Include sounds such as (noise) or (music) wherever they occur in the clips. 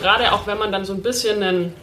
Gerade auch wenn man dann so ein bisschen einen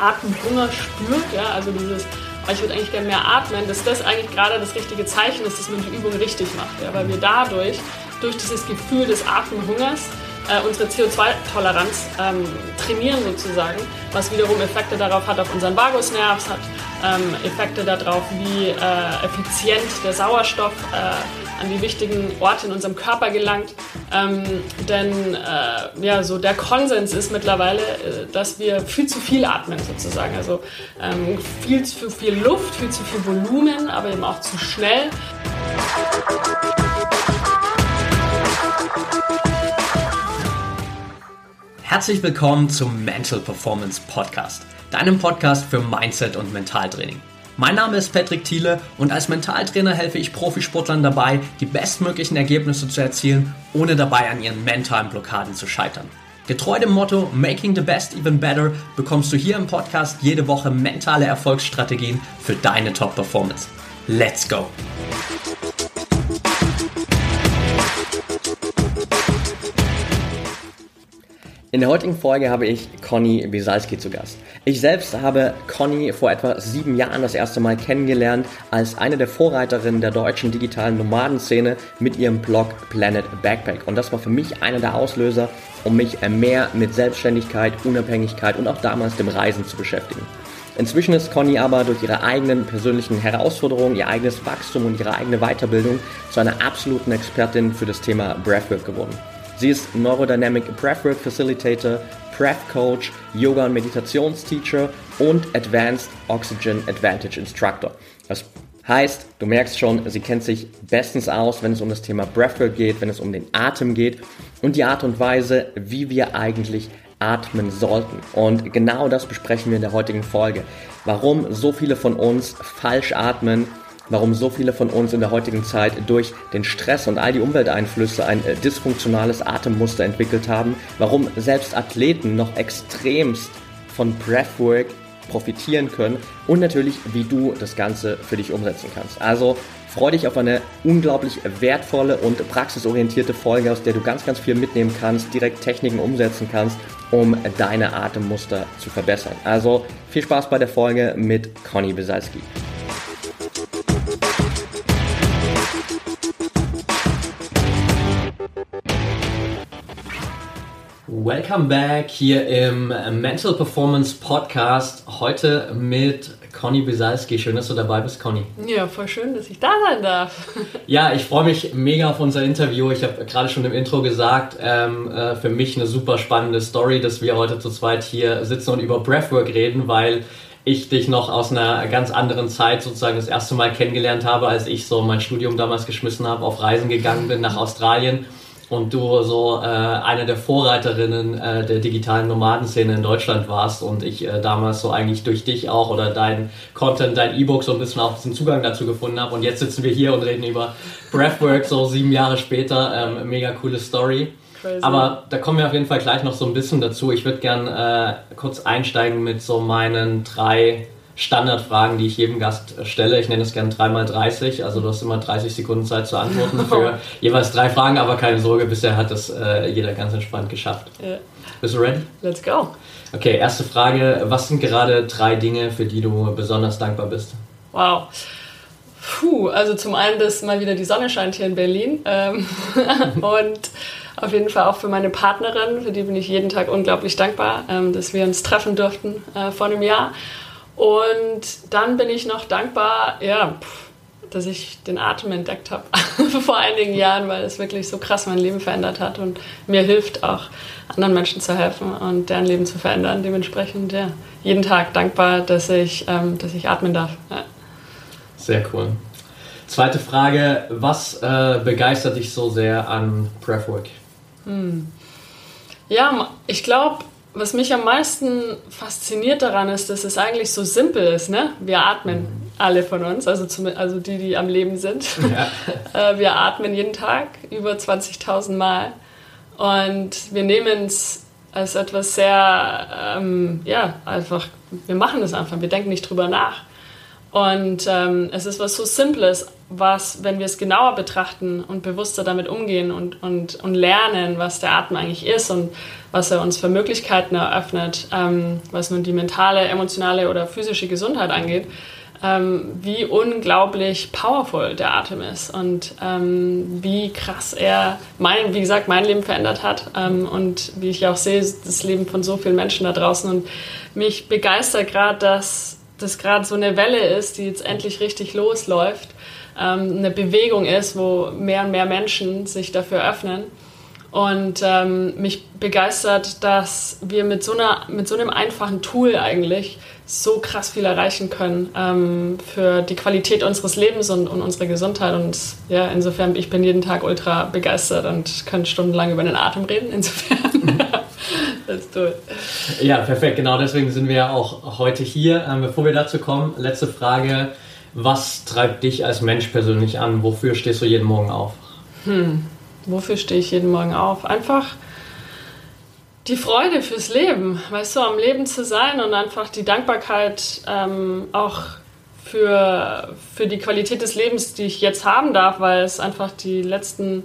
Atemhunger spürt, ja, also dieses, oh, ich würde eigentlich gerne mehr atmen, dass das eigentlich gerade das richtige Zeichen ist, dass man die Übung richtig macht. Ja, weil wir dadurch, durch dieses Gefühl des Atemhungers, äh, unsere CO2-Toleranz ähm, trainieren sozusagen, was wiederum Effekte darauf hat auf unseren Vagusnerv, hat ähm, Effekte darauf, wie äh, effizient der Sauerstoff äh, an die wichtigen Orte in unserem Körper gelangt. Ähm, denn äh, ja, so der Konsens ist mittlerweile, äh, dass wir viel zu viel atmen sozusagen. Also ähm, viel zu viel Luft, viel zu viel Volumen, aber eben auch zu schnell. Herzlich willkommen zum Mental Performance Podcast, deinem Podcast für Mindset und Mentaltraining. Mein Name ist Patrick Thiele und als Mentaltrainer helfe ich Profisportlern dabei, die bestmöglichen Ergebnisse zu erzielen, ohne dabei an ihren mentalen Blockaden zu scheitern. Getreu dem Motto Making the Best Even Better bekommst du hier im Podcast jede Woche mentale Erfolgsstrategien für deine Top-Performance. Let's go! In der heutigen Folge habe ich Conny Bisalski zu Gast. Ich selbst habe Conny vor etwa sieben Jahren das erste Mal kennengelernt als eine der Vorreiterinnen der deutschen digitalen Nomadenszene mit ihrem Blog Planet Backpack. Und das war für mich einer der Auslöser, um mich mehr mit Selbstständigkeit, Unabhängigkeit und auch damals dem Reisen zu beschäftigen. Inzwischen ist Conny aber durch ihre eigenen persönlichen Herausforderungen, ihr eigenes Wachstum und ihre eigene Weiterbildung zu einer absoluten Expertin für das Thema Breathwork geworden. Sie ist Neurodynamic Breathwork Facilitator, Breath Coach, Yoga- und Meditationsteacher und Advanced Oxygen Advantage Instructor. Das heißt, du merkst schon, sie kennt sich bestens aus, wenn es um das Thema Breathwork geht, wenn es um den Atem geht und die Art und Weise, wie wir eigentlich atmen sollten. Und genau das besprechen wir in der heutigen Folge. Warum so viele von uns falsch atmen, warum so viele von uns in der heutigen Zeit durch den Stress und all die Umwelteinflüsse ein äh, dysfunktionales Atemmuster entwickelt haben, warum selbst Athleten noch extremst von Breathwork profitieren können und natürlich, wie du das Ganze für dich umsetzen kannst. Also freu dich auf eine unglaublich wertvolle und praxisorientierte Folge, aus der du ganz, ganz viel mitnehmen kannst, direkt Techniken umsetzen kannst, um deine Atemmuster zu verbessern. Also viel Spaß bei der Folge mit Conny Besalski. Welcome back hier im Mental Performance Podcast. Heute mit Conny Bisalski. Schön, dass du dabei bist, Conny. Ja, voll schön, dass ich da sein darf. ja, ich freue mich mega auf unser Interview. Ich habe gerade schon im Intro gesagt, ähm, äh, für mich eine super spannende Story, dass wir heute zu zweit hier sitzen und über Breathwork reden, weil ich dich noch aus einer ganz anderen Zeit sozusagen das erste Mal kennengelernt habe, als ich so mein Studium damals geschmissen habe, auf Reisen gegangen bin nach Australien und du so äh, eine der Vorreiterinnen äh, der digitalen Nomadenszene in Deutschland warst und ich äh, damals so eigentlich durch dich auch oder dein Content, dein E-Book so ein bisschen auch diesen Zugang dazu gefunden habe und jetzt sitzen wir hier und reden über Breathwork so sieben Jahre später. Ähm, mega coole Story. Crazy. Aber da kommen wir auf jeden Fall gleich noch so ein bisschen dazu. Ich würde gern äh, kurz einsteigen mit so meinen drei Standardfragen, die ich jedem Gast stelle. Ich nenne es gerne 3x30, also du hast immer 30 Sekunden Zeit zu antworten (laughs) für jeweils drei Fragen, aber keine Sorge, bisher hat das äh, jeder ganz entspannt geschafft. Ja. Bist du ready? Let's go. Okay, erste Frage. Was sind gerade drei Dinge, für die du besonders dankbar bist? Wow. Puh, also zum einen, dass mal wieder die Sonne scheint hier in Berlin ähm, (laughs) und auf jeden Fall auch für meine Partnerin, für die bin ich jeden Tag unglaublich dankbar, ähm, dass wir uns treffen durften äh, vor einem Jahr und dann bin ich noch dankbar, ja, dass ich den Atem entdeckt habe (laughs) vor einigen Jahren, weil es wirklich so krass mein Leben verändert hat und mir hilft auch anderen Menschen zu helfen und deren Leben zu verändern. Dementsprechend ja, jeden Tag dankbar, dass ich, ähm, dass ich atmen darf. Ja. Sehr cool. Zweite Frage, was äh, begeistert dich so sehr an Breathwork? Hm. Ja, ich glaube, was mich am meisten fasziniert daran ist, dass es eigentlich so simpel ist. Ne? Wir atmen, alle von uns, also, zum, also die, die am Leben sind. (laughs) Ja. (laughs) Äh, wir atmen jeden Tag über 20.000 Mal. Und wir nehmen es als etwas sehr, ähm, ja, einfach, wir machen es einfach, wir denken nicht drüber nach. Und ähm, es ist was so Simples, was, wenn wir es genauer betrachten und bewusster damit umgehen und, und, und lernen, was der Atem eigentlich ist und was er uns für Möglichkeiten eröffnet, ähm, was nun die mentale, emotionale oder physische Gesundheit angeht, ähm, wie unglaublich powerful der Atem ist und ähm, wie krass er, mein, wie gesagt, mein Leben verändert hat ähm, und wie ich auch sehe, das Leben von so vielen Menschen da draußen. Und mich begeistert gerade, dass das gerade so eine Welle ist, die jetzt endlich richtig losläuft, ähm, eine Bewegung ist, wo mehr und mehr Menschen sich dafür öffnen. Und ähm, mich begeistert, dass wir mit so, einer, mit so einem einfachen Tool eigentlich so krass viel erreichen können ähm, für die Qualität unseres Lebens und, und unsere Gesundheit. Und ja, insofern, ich bin jeden Tag ultra begeistert und kann stundenlang über den Atem reden. Insofern, das ist toll. Ja, perfekt. Genau deswegen sind wir ja auch heute hier. Ähm, bevor wir dazu kommen, letzte Frage. Was treibt dich als Mensch persönlich an? Wofür stehst du jeden Morgen auf? Hm. Wofür stehe ich jeden Morgen auf? Einfach die Freude fürs Leben, weißt du, am Leben zu sein und einfach die Dankbarkeit ähm, auch für, für die Qualität des Lebens, die ich jetzt haben darf, weil es einfach die letzten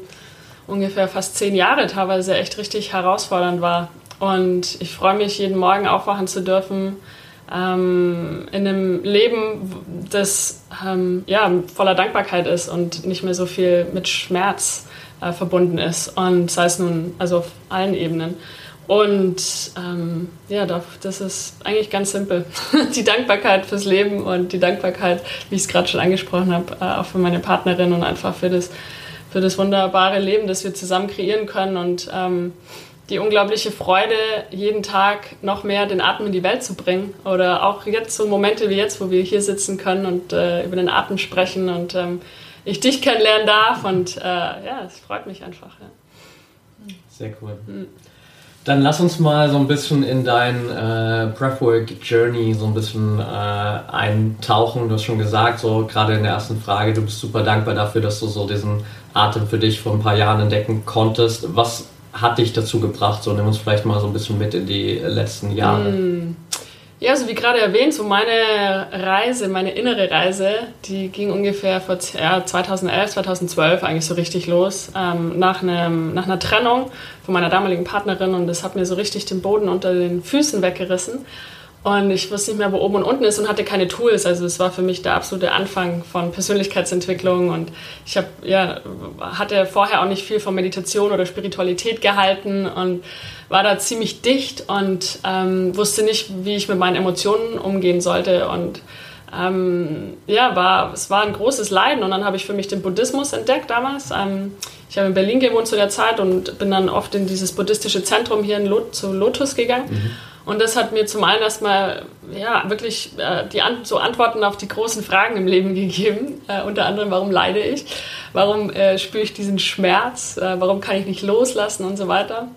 ungefähr fast zehn Jahre teilweise echt richtig herausfordernd war. Und ich freue mich, jeden Morgen aufwachen zu dürfen ähm, in einem Leben, das ähm, ja, voller Dankbarkeit ist und nicht mehr so viel mit Schmerz äh, verbunden ist. Und sei es nun also auf allen Ebenen. Und ähm, ja, das ist eigentlich ganz simpel. (laughs) die Dankbarkeit fürs Leben und die Dankbarkeit, wie ich es gerade schon angesprochen habe, äh, auch für meine Partnerin und einfach für das, für das wunderbare Leben, das wir zusammen kreieren können und ähm, die unglaubliche Freude, jeden Tag noch mehr den Atem in die Welt zu bringen. Oder auch jetzt so Momente wie jetzt, wo wir hier sitzen können und äh, über den Atem sprechen und ähm, ich dich kennenlernen darf. Und äh, ja, es freut mich einfach. Ja. Sehr cool. Mhm. Dann lass uns mal so ein bisschen in dein äh, Breathwork Journey so ein bisschen äh, eintauchen. Du hast schon gesagt, so gerade in der ersten Frage, du bist super dankbar dafür, dass du so diesen Atem für dich vor ein paar Jahren entdecken konntest. Was hat dich dazu gebracht? So nimm uns vielleicht mal so ein bisschen mit in die letzten Jahre. Mm. Ja, also wie gerade erwähnt, so meine Reise, meine innere Reise, die ging ungefähr vor ja, 2011, 2012 eigentlich so richtig los, ähm, nach, einem, nach einer Trennung von meiner damaligen Partnerin und das hat mir so richtig den Boden unter den Füßen weggerissen. Und ich wusste nicht mehr, wo oben und unten ist und hatte keine Tools. Also es war für mich der absolute Anfang von Persönlichkeitsentwicklung. Und ich hab, ja, hatte vorher auch nicht viel von Meditation oder Spiritualität gehalten und war da ziemlich dicht und ähm, wusste nicht, wie ich mit meinen Emotionen umgehen sollte. Und ähm, ja, war, es war ein großes Leiden. Und dann habe ich für mich den Buddhismus entdeckt damals. Ähm, ich habe in Berlin gewohnt zu der Zeit und bin dann oft in dieses buddhistische Zentrum hier in Lot zu Lotus gegangen. Mhm und das hat mir zum einen erstmal ja, wirklich äh, die An so Antworten auf die großen Fragen im Leben gegeben. Äh, unter anderem, warum leide ich? Warum äh, spüre ich diesen Schmerz? Äh, warum kann ich nicht loslassen und so weiter?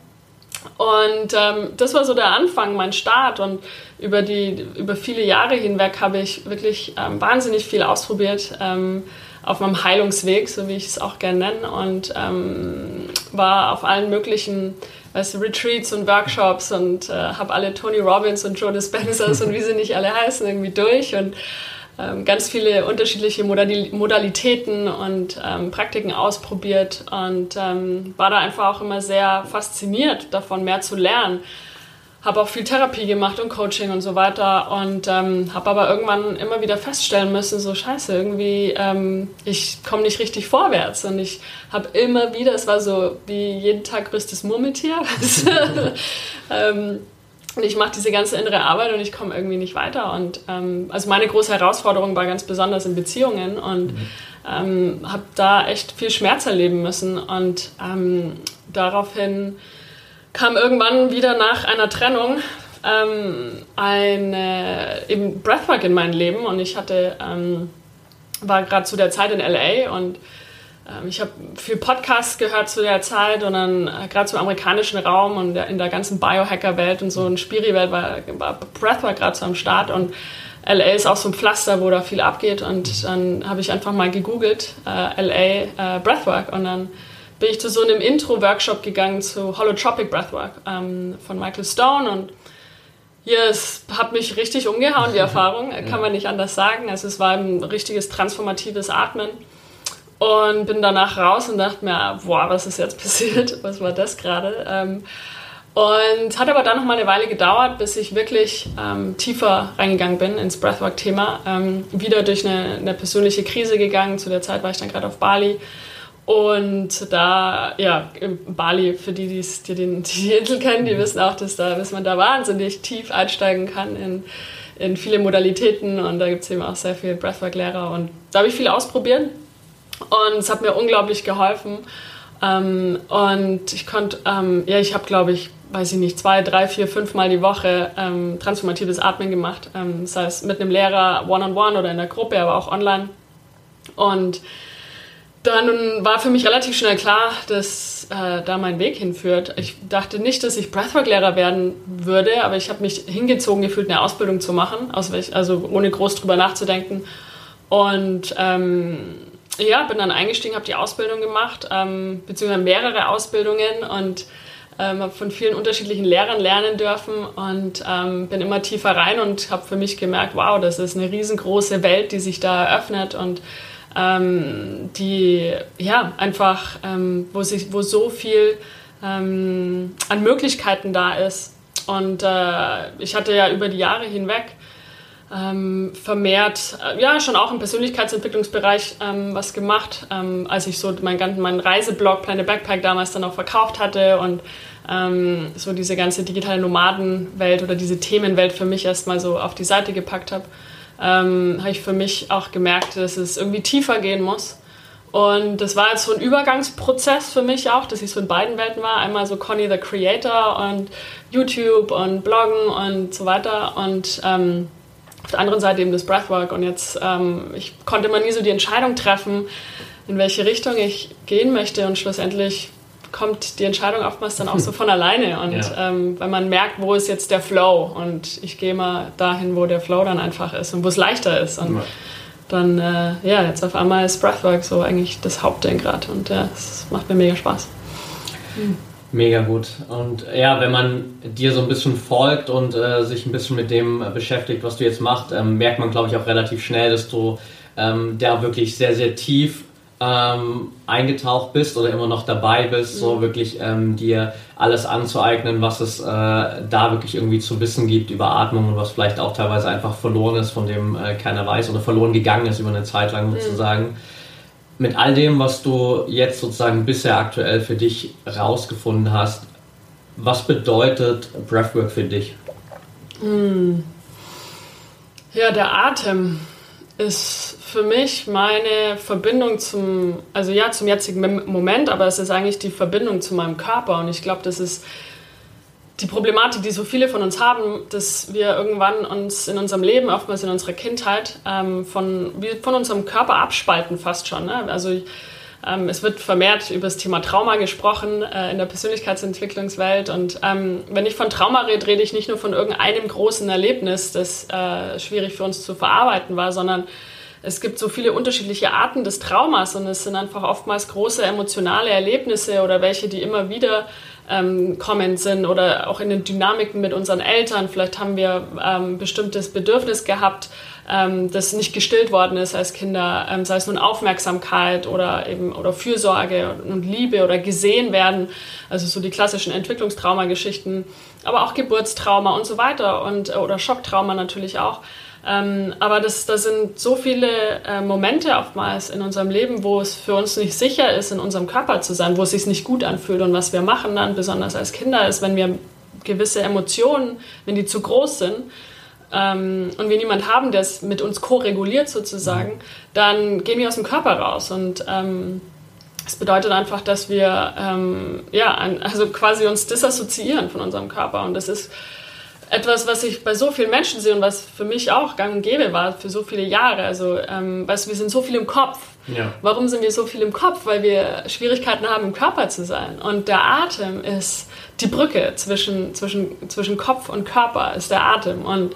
Und ähm, das war so der Anfang, mein Start. Und über, die, über viele Jahre hinweg habe ich wirklich ähm, wahnsinnig viel ausprobiert ähm, auf meinem Heilungsweg, so wie ich es auch gerne nenne. Und ähm, war auf allen möglichen weißt du, Retreats und Workshops und äh, habe alle Tony Robbins und Joe Dispensers und wie sie nicht alle heißen irgendwie durch und ähm, ganz viele unterschiedliche Modalitäten und ähm, Praktiken ausprobiert und ähm, war da einfach auch immer sehr fasziniert davon, mehr zu lernen habe auch viel Therapie gemacht und Coaching und so weiter und ähm, habe aber irgendwann immer wieder feststellen müssen, so scheiße, irgendwie, ähm, ich komme nicht richtig vorwärts und ich habe immer wieder, es war so wie jeden Tag größtes Murmeltier, (laughs) ähm, und ich mache diese ganze innere Arbeit und ich komme irgendwie nicht weiter und ähm, also meine große Herausforderung war ganz besonders in Beziehungen und mhm. Ähm, habe da echt viel Schmerz erleben müssen und ähm, daraufhin kam irgendwann wieder nach einer Trennung ähm, eine, eben Breathwork in mein Leben und ich hatte, ähm, war gerade zu der Zeit in LA und ähm, ich habe viel Podcasts gehört zu der Zeit und dann äh, gerade zum amerikanischen Raum und der, in der ganzen Biohacker-Welt und so in Spiri-Welt war, war Breathwork gerade so am Start und LA ist auch so ein Pflaster, wo da viel abgeht und dann habe ich einfach mal gegoogelt, äh, LA äh, Breathwork und dann bin ich zu so einem Intro-Workshop gegangen zu Holotropic Breathwork ähm, von Michael Stone und Ja, es hat mich richtig umgehauen, die (laughs) Erfahrung, kann man nicht anders sagen. Also es war ein richtiges transformatives Atmen. Und bin danach raus und dachte mir, boah, was ist jetzt passiert? (laughs) Was war das gerade? Ähm, und hat aber dann noch mal eine Weile gedauert, bis ich wirklich ähm, tiefer reingegangen bin ins Breathwork-Thema. Ähm, wieder durch eine, eine, persönliche Krise gegangen. Zu der Zeit war ich dann gerade auf Bali. Und da, ja, Bali, für die, die's, die den, die Insel kennen, die wissen auch, dass, da, dass man da wahnsinnig tief einsteigen kann in, in viele Modalitäten. Und da gibt es eben auch sehr viele Breathwork-Lehrer. Und da habe ich viel ausprobiert. Und es hat mir unglaublich geholfen. Ähm, und ich konnte, ähm, ja, ich habe, glaube ich, weiß ich nicht, zwei, drei, vier, fünf Mal die Woche ähm, transformatives Atmen gemacht. Ähm, das heißt, mit einem Lehrer one-on-one -on -one oder in der Gruppe, aber auch online. Und dann war für mich relativ schnell klar, dass äh, da mein Weg hinführt. Ich dachte nicht, dass ich Breathwork-Lehrer werden würde, aber ich habe mich hingezogen gefühlt, eine Ausbildung zu machen, welch, also ohne groß drüber nachzudenken. Und ähm, ja, bin dann eingestiegen, habe die Ausbildung gemacht, ähm, beziehungsweise mehrere Ausbildungen und ähm, habe von vielen unterschiedlichen Lehrern lernen dürfen und ähm, bin immer tiefer rein und habe für mich gemerkt, wow, das ist eine riesengroße Welt, die sich da eröffnet und ähm, die ja einfach, ähm, wo sich, wo so viel ähm, an Möglichkeiten da ist. Und äh, ich hatte ja über die Jahre hinweg ähm, vermehrt, äh, ja, schon auch im Persönlichkeitsentwicklungsbereich ähm, was gemacht, ähm, als ich so meinen ganzen meinen Reiseblog Planet Backpack damals dann auch verkauft hatte und so diese ganze digitale Nomadenwelt oder diese Themenwelt für mich erstmal so auf die Seite gepackt habe, ähm, habe ich für mich auch gemerkt, dass es irgendwie tiefer gehen muss. Und das war jetzt so ein Übergangsprozess für mich auch, dass ich so in beiden Welten war. Einmal so Conny the Creator und YouTube und Bloggen und so weiter. Und ähm, auf der anderen Seite eben das Breathwork. Und jetzt, ähm, ich konnte immer nie so die Entscheidung treffen, in welche Richtung ich gehen möchte. Und schlussendlich kommt die Entscheidung oftmals dann auch so (laughs) von alleine. Und ja. ähm, wenn man merkt, wo ist jetzt der Flow und ich gehe mal dahin, wo der Flow dann einfach ist und wo es leichter ist. Und ja. dann, äh, ja, jetzt auf einmal ist Breathwork so eigentlich das Hauptding gerade. Und ja, es macht mir mega Spaß. Mhm. Mega gut. Und ja, wenn man dir so ein bisschen folgt und äh, sich ein bisschen mit dem äh, beschäftigt, was du jetzt machst, ähm, merkt man, glaube ich, auch relativ schnell, dass du ähm, da wirklich sehr, sehr tief ähm, eingetaucht bist oder immer noch dabei bist, mhm. so wirklich ähm, dir alles anzueignen, was es äh, da wirklich irgendwie zu wissen gibt über Atmung und was vielleicht auch teilweise einfach verloren ist, von dem äh, keiner weiß oder verloren gegangen ist über eine Zeit lang sozusagen. Mhm mit all dem, was du jetzt sozusagen bisher aktuell für dich rausgefunden hast, was bedeutet Breathwork für dich? Hm. Ja, der Atem ist für mich meine Verbindung zum, also ja, zum jetzigen Moment, aber es ist eigentlich die Verbindung zu meinem Körper und ich glaube, das ist die Problematik, die so viele von uns haben, dass wir irgendwann uns in unserem Leben, oftmals in unserer Kindheit, ähm, von, von unserem Körper abspalten fast schon. Ne? Also ähm, es wird vermehrt über das Thema Trauma gesprochen äh, in der Persönlichkeitsentwicklungswelt. Und ähm, wenn ich von Trauma rede, rede ich nicht nur von irgendeinem großen Erlebnis, das äh, schwierig für uns zu verarbeiten war, sondern es gibt so viele unterschiedliche Arten des Traumas und es sind einfach oftmals große emotionale Erlebnisse oder welche, die immer wieder ähm, kommend sind oder auch in den Dynamiken mit unseren Eltern. Vielleicht haben wir ähm, bestimmtes Bedürfnis gehabt, ähm, das nicht gestillt worden ist als Kinder, ähm, sei es nun Aufmerksamkeit oder eben oder Fürsorge und Liebe oder gesehen werden, also so die klassischen Entwicklungstraumageschichten, aber auch Geburtstrauma und so weiter und oder Schocktrauma natürlich auch. Ähm, aber das, das sind so viele äh, Momente oftmals in unserem Leben, wo es für uns nicht sicher ist, in unserem Körper zu sein, wo es sich nicht gut anfühlt. Und was wir machen dann, besonders als Kinder, ist, wenn wir gewisse Emotionen, wenn die zu groß sind, ähm, und wir niemand haben, der es mit uns ko-reguliert sozusagen, dann gehen wir aus dem Körper raus. Und ähm, das bedeutet einfach, dass wir ähm, ja, also quasi uns disassoziieren von unserem Körper. Und das ist etwas, was ich bei so vielen Menschen sehe und was für mich auch gang und gäbe war für so viele Jahre. Also, ähm, weißt wir sind so viel im Kopf. Ja. Warum sind wir so viel im Kopf? Weil wir Schwierigkeiten haben, im Körper zu sein. Und der Atem ist die Brücke zwischen, zwischen, zwischen Kopf und Körper, ist der Atem. Und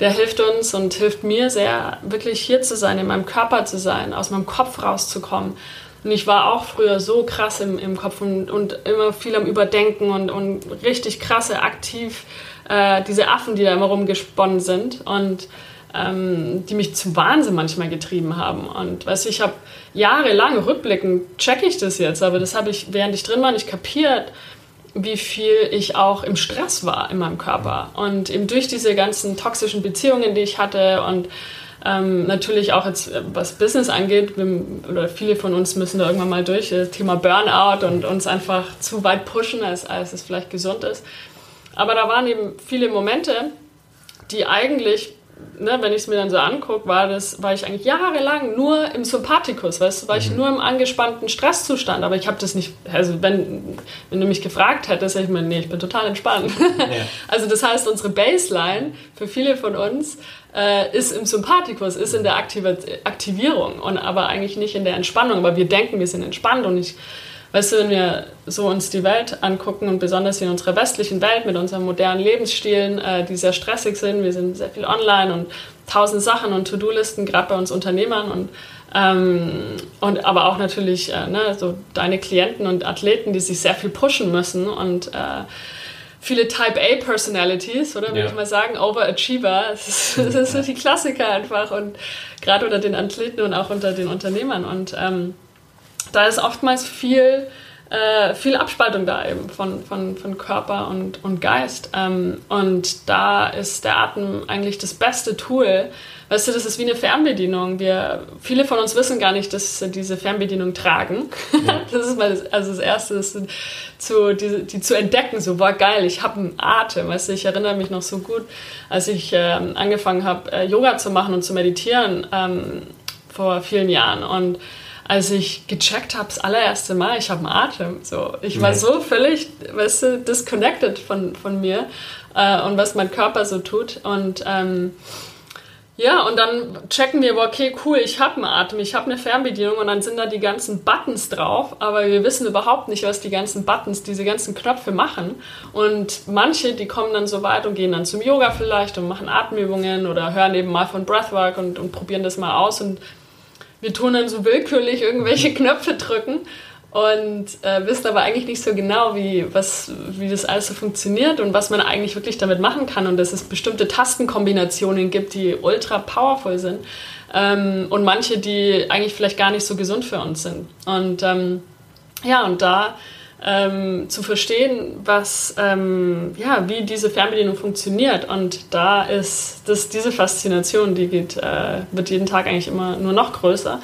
der hilft uns und hilft mir sehr, wirklich hier zu sein, in meinem Körper zu sein, aus meinem Kopf rauszukommen. Und ich war auch früher so krass im, im Kopf und, und immer viel am Überdenken und, und richtig krasse, aktiv äh, diese Affen, die da immer rumgesponnen sind und ähm, die mich zum Wahnsinn manchmal getrieben haben. Und weißt ich habe jahrelang rückblickend checke ich das jetzt, aber das habe ich, während ich drin war, nicht kapiert, wie viel ich auch im Stress war in meinem Körper. Und eben durch diese ganzen toxischen Beziehungen, die ich hatte und ähm, natürlich auch jetzt, äh, was Business angeht, wir, oder viele von uns müssen da irgendwann mal durch, das Thema Burnout und uns einfach zu weit pushen, als, als es vielleicht gesund ist. Aber da waren eben viele Momente, die eigentlich ne, wenn ich es mir dann so angucke, war, das, war ich eigentlich jahrelang nur im Sympathikus, weißt du, war ich mhm. nur im angespannten Stresszustand. Aber ich habe das nicht, also wenn, wenn du mich gefragt hättest, hätte ich mir, nee, ich bin total entspannt. Ja. (laughs) Also das heißt, unsere Baseline für viele von uns äh, ist im Sympathikus, ist in der Aktiv Aktivierung und aber eigentlich nicht in der Entspannung. Aber wir denken, wir sind entspannt und ich Weißt du, wenn wir so uns die Welt angucken und besonders in unserer westlichen Welt mit unseren modernen Lebensstilen, äh, die sehr stressig sind, wir sind sehr viel online und tausend Sachen und To-Do-Listen, gerade bei uns Unternehmern und, ähm, und aber auch natürlich äh, ne, so deine Klienten und Athleten, die sich sehr viel pushen müssen und äh, viele Type A Personalities, oder würde ja. ich mal sagen, Overachiever. (laughs) Das ist, das ist so die Klassiker einfach und gerade unter den Athleten und auch unter den Unternehmern und ähm, da ist oftmals viel, äh, viel Abspaltung da eben von, von, von Körper und, und Geist. Ähm, und da ist der Atem eigentlich das beste Tool. Weißt du, das ist wie eine Fernbedienung. Wir, viele von uns wissen gar nicht, dass sie diese Fernbedienung tragen. Ja. (laughs) Das ist mal das, also das Erste, das zu, die, die zu entdecken. So, war geil, ich habe einen Atem. Weißt du, ich erinnere mich noch so gut, als ich ähm, angefangen habe, äh, Yoga zu machen und zu meditieren ähm, vor vielen Jahren. Und als ich gecheckt habe, das allererste Mal, ich habe einen Atem. So, ich war so völlig, weißt du, disconnected von, von mir äh, und was mein Körper so tut. Und ähm, ja, und dann checken wir, okay, cool, ich habe einen Atem, ich habe eine Fernbedienung und dann sind da die ganzen Buttons drauf, aber wir wissen überhaupt nicht, was die ganzen Buttons, diese ganzen Knöpfe machen. Und manche, die kommen dann so weit und gehen dann zum Yoga vielleicht und machen Atemübungen oder hören eben mal von Breathwork und, und probieren das mal aus und wir tun dann so willkürlich irgendwelche Knöpfe drücken und äh, wissen aber eigentlich nicht so genau, wie, was, wie das alles so funktioniert und was man eigentlich wirklich damit machen kann und dass es bestimmte Tastenkombinationen gibt, die ultra powerful sind ähm, und manche, die eigentlich vielleicht gar nicht so gesund für uns sind. Und ähm, ja, und da ähm, zu verstehen, was, ähm, ja, wie diese Fernbedienung funktioniert. Und da ist das, diese Faszination, die geht, äh, wird jeden Tag eigentlich immer nur noch größer.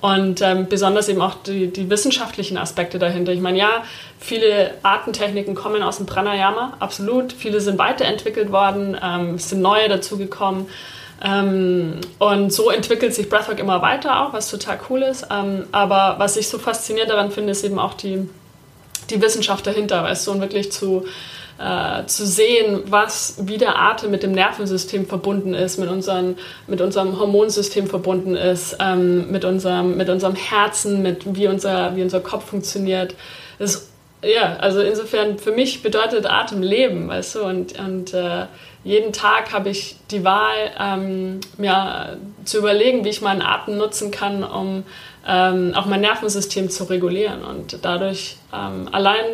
Und ähm, besonders eben auch die, die, wissenschaftlichen Aspekte dahinter. Ich meine, ja, viele Artentechniken kommen aus dem Pranayama, absolut. Viele sind weiterentwickelt worden, ähm, es sind neue dazugekommen. Ähm, und so entwickelt sich Breathwork immer weiter auch, was total cool ist. Ähm, aber was ich so faszinierend daran finde, ist eben auch die, die Wissenschaft dahinter, weißt du, und wirklich zu, äh, zu sehen, was, wie der Atem mit dem Nervensystem verbunden ist, mit, unseren, mit unserem Hormonsystem verbunden ist, ähm, mit, unserem, mit unserem Herzen, mit wie unser, wie unser Kopf funktioniert. Das, ja, also insofern, für mich bedeutet Atem Leben, weißt du, und, und äh, jeden Tag habe ich die Wahl, ähm, mir zu überlegen, wie ich meinen Atem nutzen kann, um ähm, auch mein Nervensystem zu regulieren. Und dadurch ähm, allein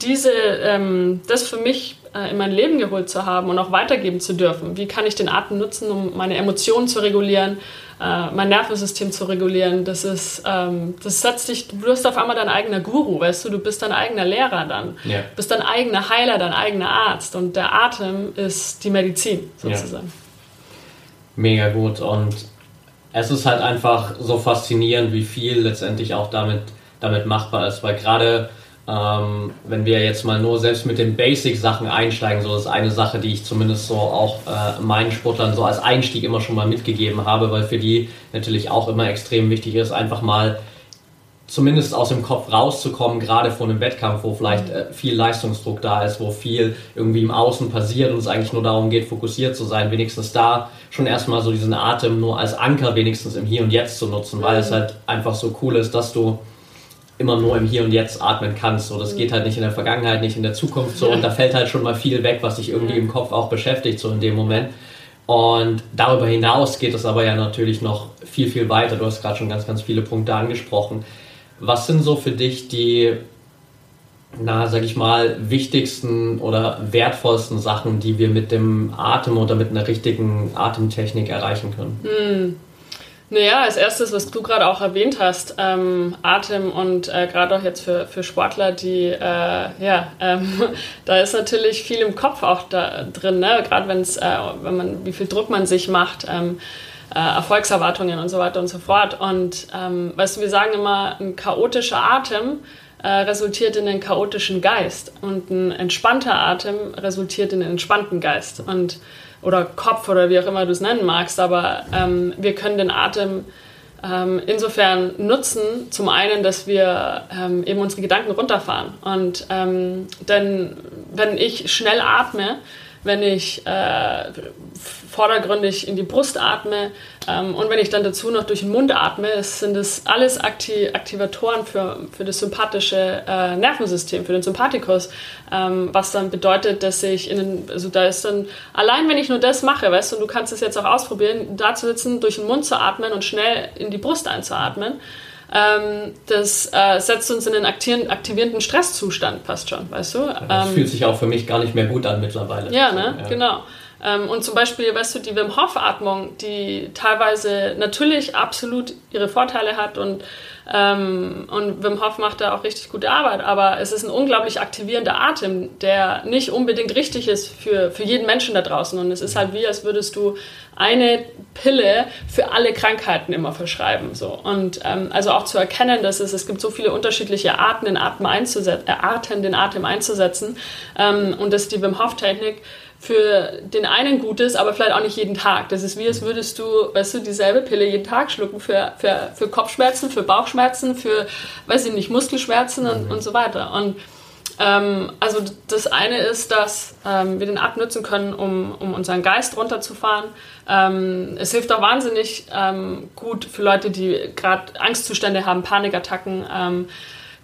diese, ähm, das für mich äh, in mein Leben geholt zu haben und auch weitergeben zu dürfen. Wie kann ich den Atem nutzen, um meine Emotionen zu regulieren, äh, mein Nervensystem zu regulieren? Das ist, ähm, das setzt dich, du wirst auf einmal dein eigener Guru, weißt du, du bist dein eigener Lehrer dann, ja. bist dein eigener Heiler, dein eigener Arzt und der Atem ist die Medizin sozusagen. Ja. Mega gut und es ist halt einfach so faszinierend, wie viel letztendlich auch damit, damit machbar ist, weil gerade ähm, wenn wir jetzt mal nur selbst mit den Basic-Sachen einsteigen, so ist eine Sache, die ich zumindest so auch äh, meinen Sportlern so als Einstieg immer schon mal mitgegeben habe, weil für die natürlich auch immer extrem wichtig ist, einfach mal zumindest aus dem Kopf rauszukommen, gerade vor einem Wettkampf, wo vielleicht äh, viel Leistungsdruck da ist, wo viel irgendwie im Außen passiert und es eigentlich nur darum geht, fokussiert zu sein, wenigstens da schon erstmal so diesen Atem nur als Anker wenigstens im Hier und Jetzt zu nutzen, weil es halt einfach so cool ist, dass du immer nur im Hier und Jetzt atmen kannst. So, das geht halt nicht in der Vergangenheit, nicht in der Zukunft so und da fällt halt schon mal viel weg, was dich irgendwie im Kopf auch beschäftigt, so in dem Moment. Und darüber hinaus geht es aber ja natürlich noch viel, viel weiter. Du hast gerade schon ganz, ganz viele Punkte angesprochen. Was sind so für dich die na, sag ich mal, wichtigsten oder wertvollsten Sachen, die wir mit dem Atem oder mit einer richtigen Atemtechnik erreichen können? Hm. Naja, als erstes, was du gerade auch erwähnt hast, ähm, Atem und äh, gerade auch jetzt für, für Sportler, die, äh, ja, ähm, (laughs) da ist natürlich viel im Kopf auch da drin, ne? gerade äh, wenn man, wie viel Druck man sich macht, ähm, äh, Erfolgserwartungen und so weiter und so fort. Und ähm, weißt du, wir sagen immer, ein chaotischer Atem äh, resultiert in einen chaotischen Geist und ein entspannter Atem resultiert in einen entspannten Geist. Und oder Kopf oder wie auch immer du es nennen magst, aber ähm, wir können den Atem ähm, insofern nutzen, zum einen, dass wir ähm, eben unsere Gedanken runterfahren. Und ähm, denn wenn ich schnell atme, wenn ich äh, vordergründig in die Brust atme ähm, und wenn ich dann dazu noch durch den Mund atme, sind das alles Akti Aktivatoren für, für das sympathische äh, Nervensystem, für den Sympathikus, ähm, was dann bedeutet, dass ich in den, also da ist dann, allein wenn ich nur das mache, weißt du, und du kannst es jetzt auch ausprobieren, da zu sitzen, durch den Mund zu atmen und schnell in die Brust einzuatmen, ähm, das äh, setzt uns in einen aktivierenden Stresszustand fast schon, weißt du? Das ähm, fühlt sich auch für mich gar nicht mehr gut an mittlerweile. Ja, ne? Ja. Genau. Ähm, und zum Beispiel, weißt du, die Wim Hof Atmung, die teilweise natürlich absolut ihre Vorteile hat und, ähm, und Wim Hof macht da auch richtig gute Arbeit, aber es ist ein unglaublich aktivierender Atem, der nicht unbedingt richtig ist für, für jeden Menschen da draußen. Und es ist halt wie, als würdest du eine Pille für alle Krankheiten immer verschreiben. So. Und ähm, also auch zu erkennen, dass es, es gibt so viele unterschiedliche Arten, den Atem einzusetzen, äh, Arten, den Atem einzusetzen ähm, und dass die Wim Hof Technik für den einen gut ist, aber vielleicht auch nicht jeden Tag. Das ist wie, als würdest du, weißt du, dieselbe Pille jeden Tag schlucken für, für, für Kopfschmerzen, für Bauchschmerzen, für, weiß ich nicht, Muskelschmerzen und, und so weiter. Und ähm, also das eine ist, dass ähm, wir den Atem nutzen können, um, um unseren Geist runterzufahren. Ähm, es hilft auch wahnsinnig ähm, gut für Leute, die gerade Angstzustände haben, Panikattacken ähm,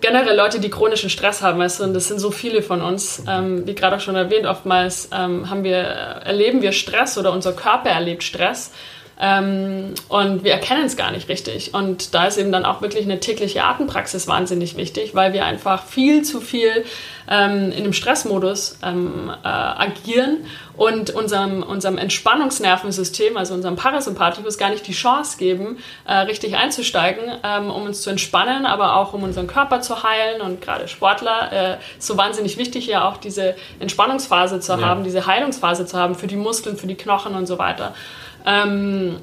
generell Leute, die chronischen Stress haben, weißt du, und das sind so viele von uns, ähm, wie gerade auch schon erwähnt, oftmals ähm, haben wir, erleben wir Stress oder unser Körper erlebt Stress. Ähm, und wir erkennen es gar nicht richtig. Und da ist eben dann auch wirklich eine tägliche Atempraxis wahnsinnig wichtig, weil wir einfach viel zu viel ähm, in dem Stressmodus ähm, äh, agieren und unserem, unserem Entspannungsnervensystem, also unserem Parasympathikus, gar nicht die Chance geben, äh, richtig einzusteigen, ähm, um uns zu entspannen, aber auch um unseren Körper zu heilen. Und gerade Sportler äh, so wahnsinnig wichtig, ja auch diese Entspannungsphase zu ja. haben, diese Heilungsphase zu haben für die Muskeln, für die Knochen und so weiter. Ähm,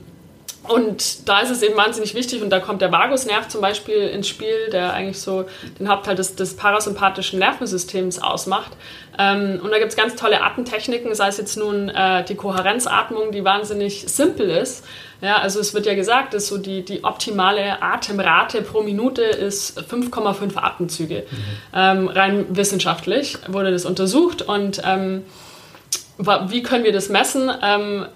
und da ist es eben wahnsinnig wichtig, und da kommt der Vagusnerv zum Beispiel ins Spiel, der eigentlich so den Hauptteil des, des parasympathischen Nervensystems ausmacht. Ähm, und da gibt es ganz tolle Atemtechniken, sei es jetzt nun äh, die Kohärenzatmung, die wahnsinnig simpel ist. Ja, also es wird ja gesagt, dass so die, die optimale Atemrate pro Minute ist 5,5 Atemzüge. Mhm. Ähm, rein wissenschaftlich wurde das untersucht. Und ähm, wie können wir das messen? Ähm,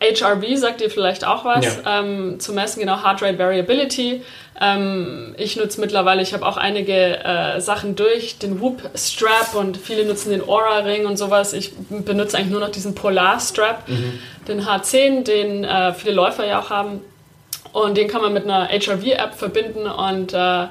HRV sagt dir vielleicht auch was, ja. ähm, zu messen, genau, Heart Rate Variability. Ähm, ich nutze mittlerweile, ich habe auch einige äh, Sachen durch, den Whoop Strap und viele nutzen den Aura Ring und sowas. Ich benutze eigentlich nur noch diesen Polar Strap, mhm. den H10, den äh, viele Läufer ja auch haben. Und den kann man mit einer HRV-App verbinden und äh,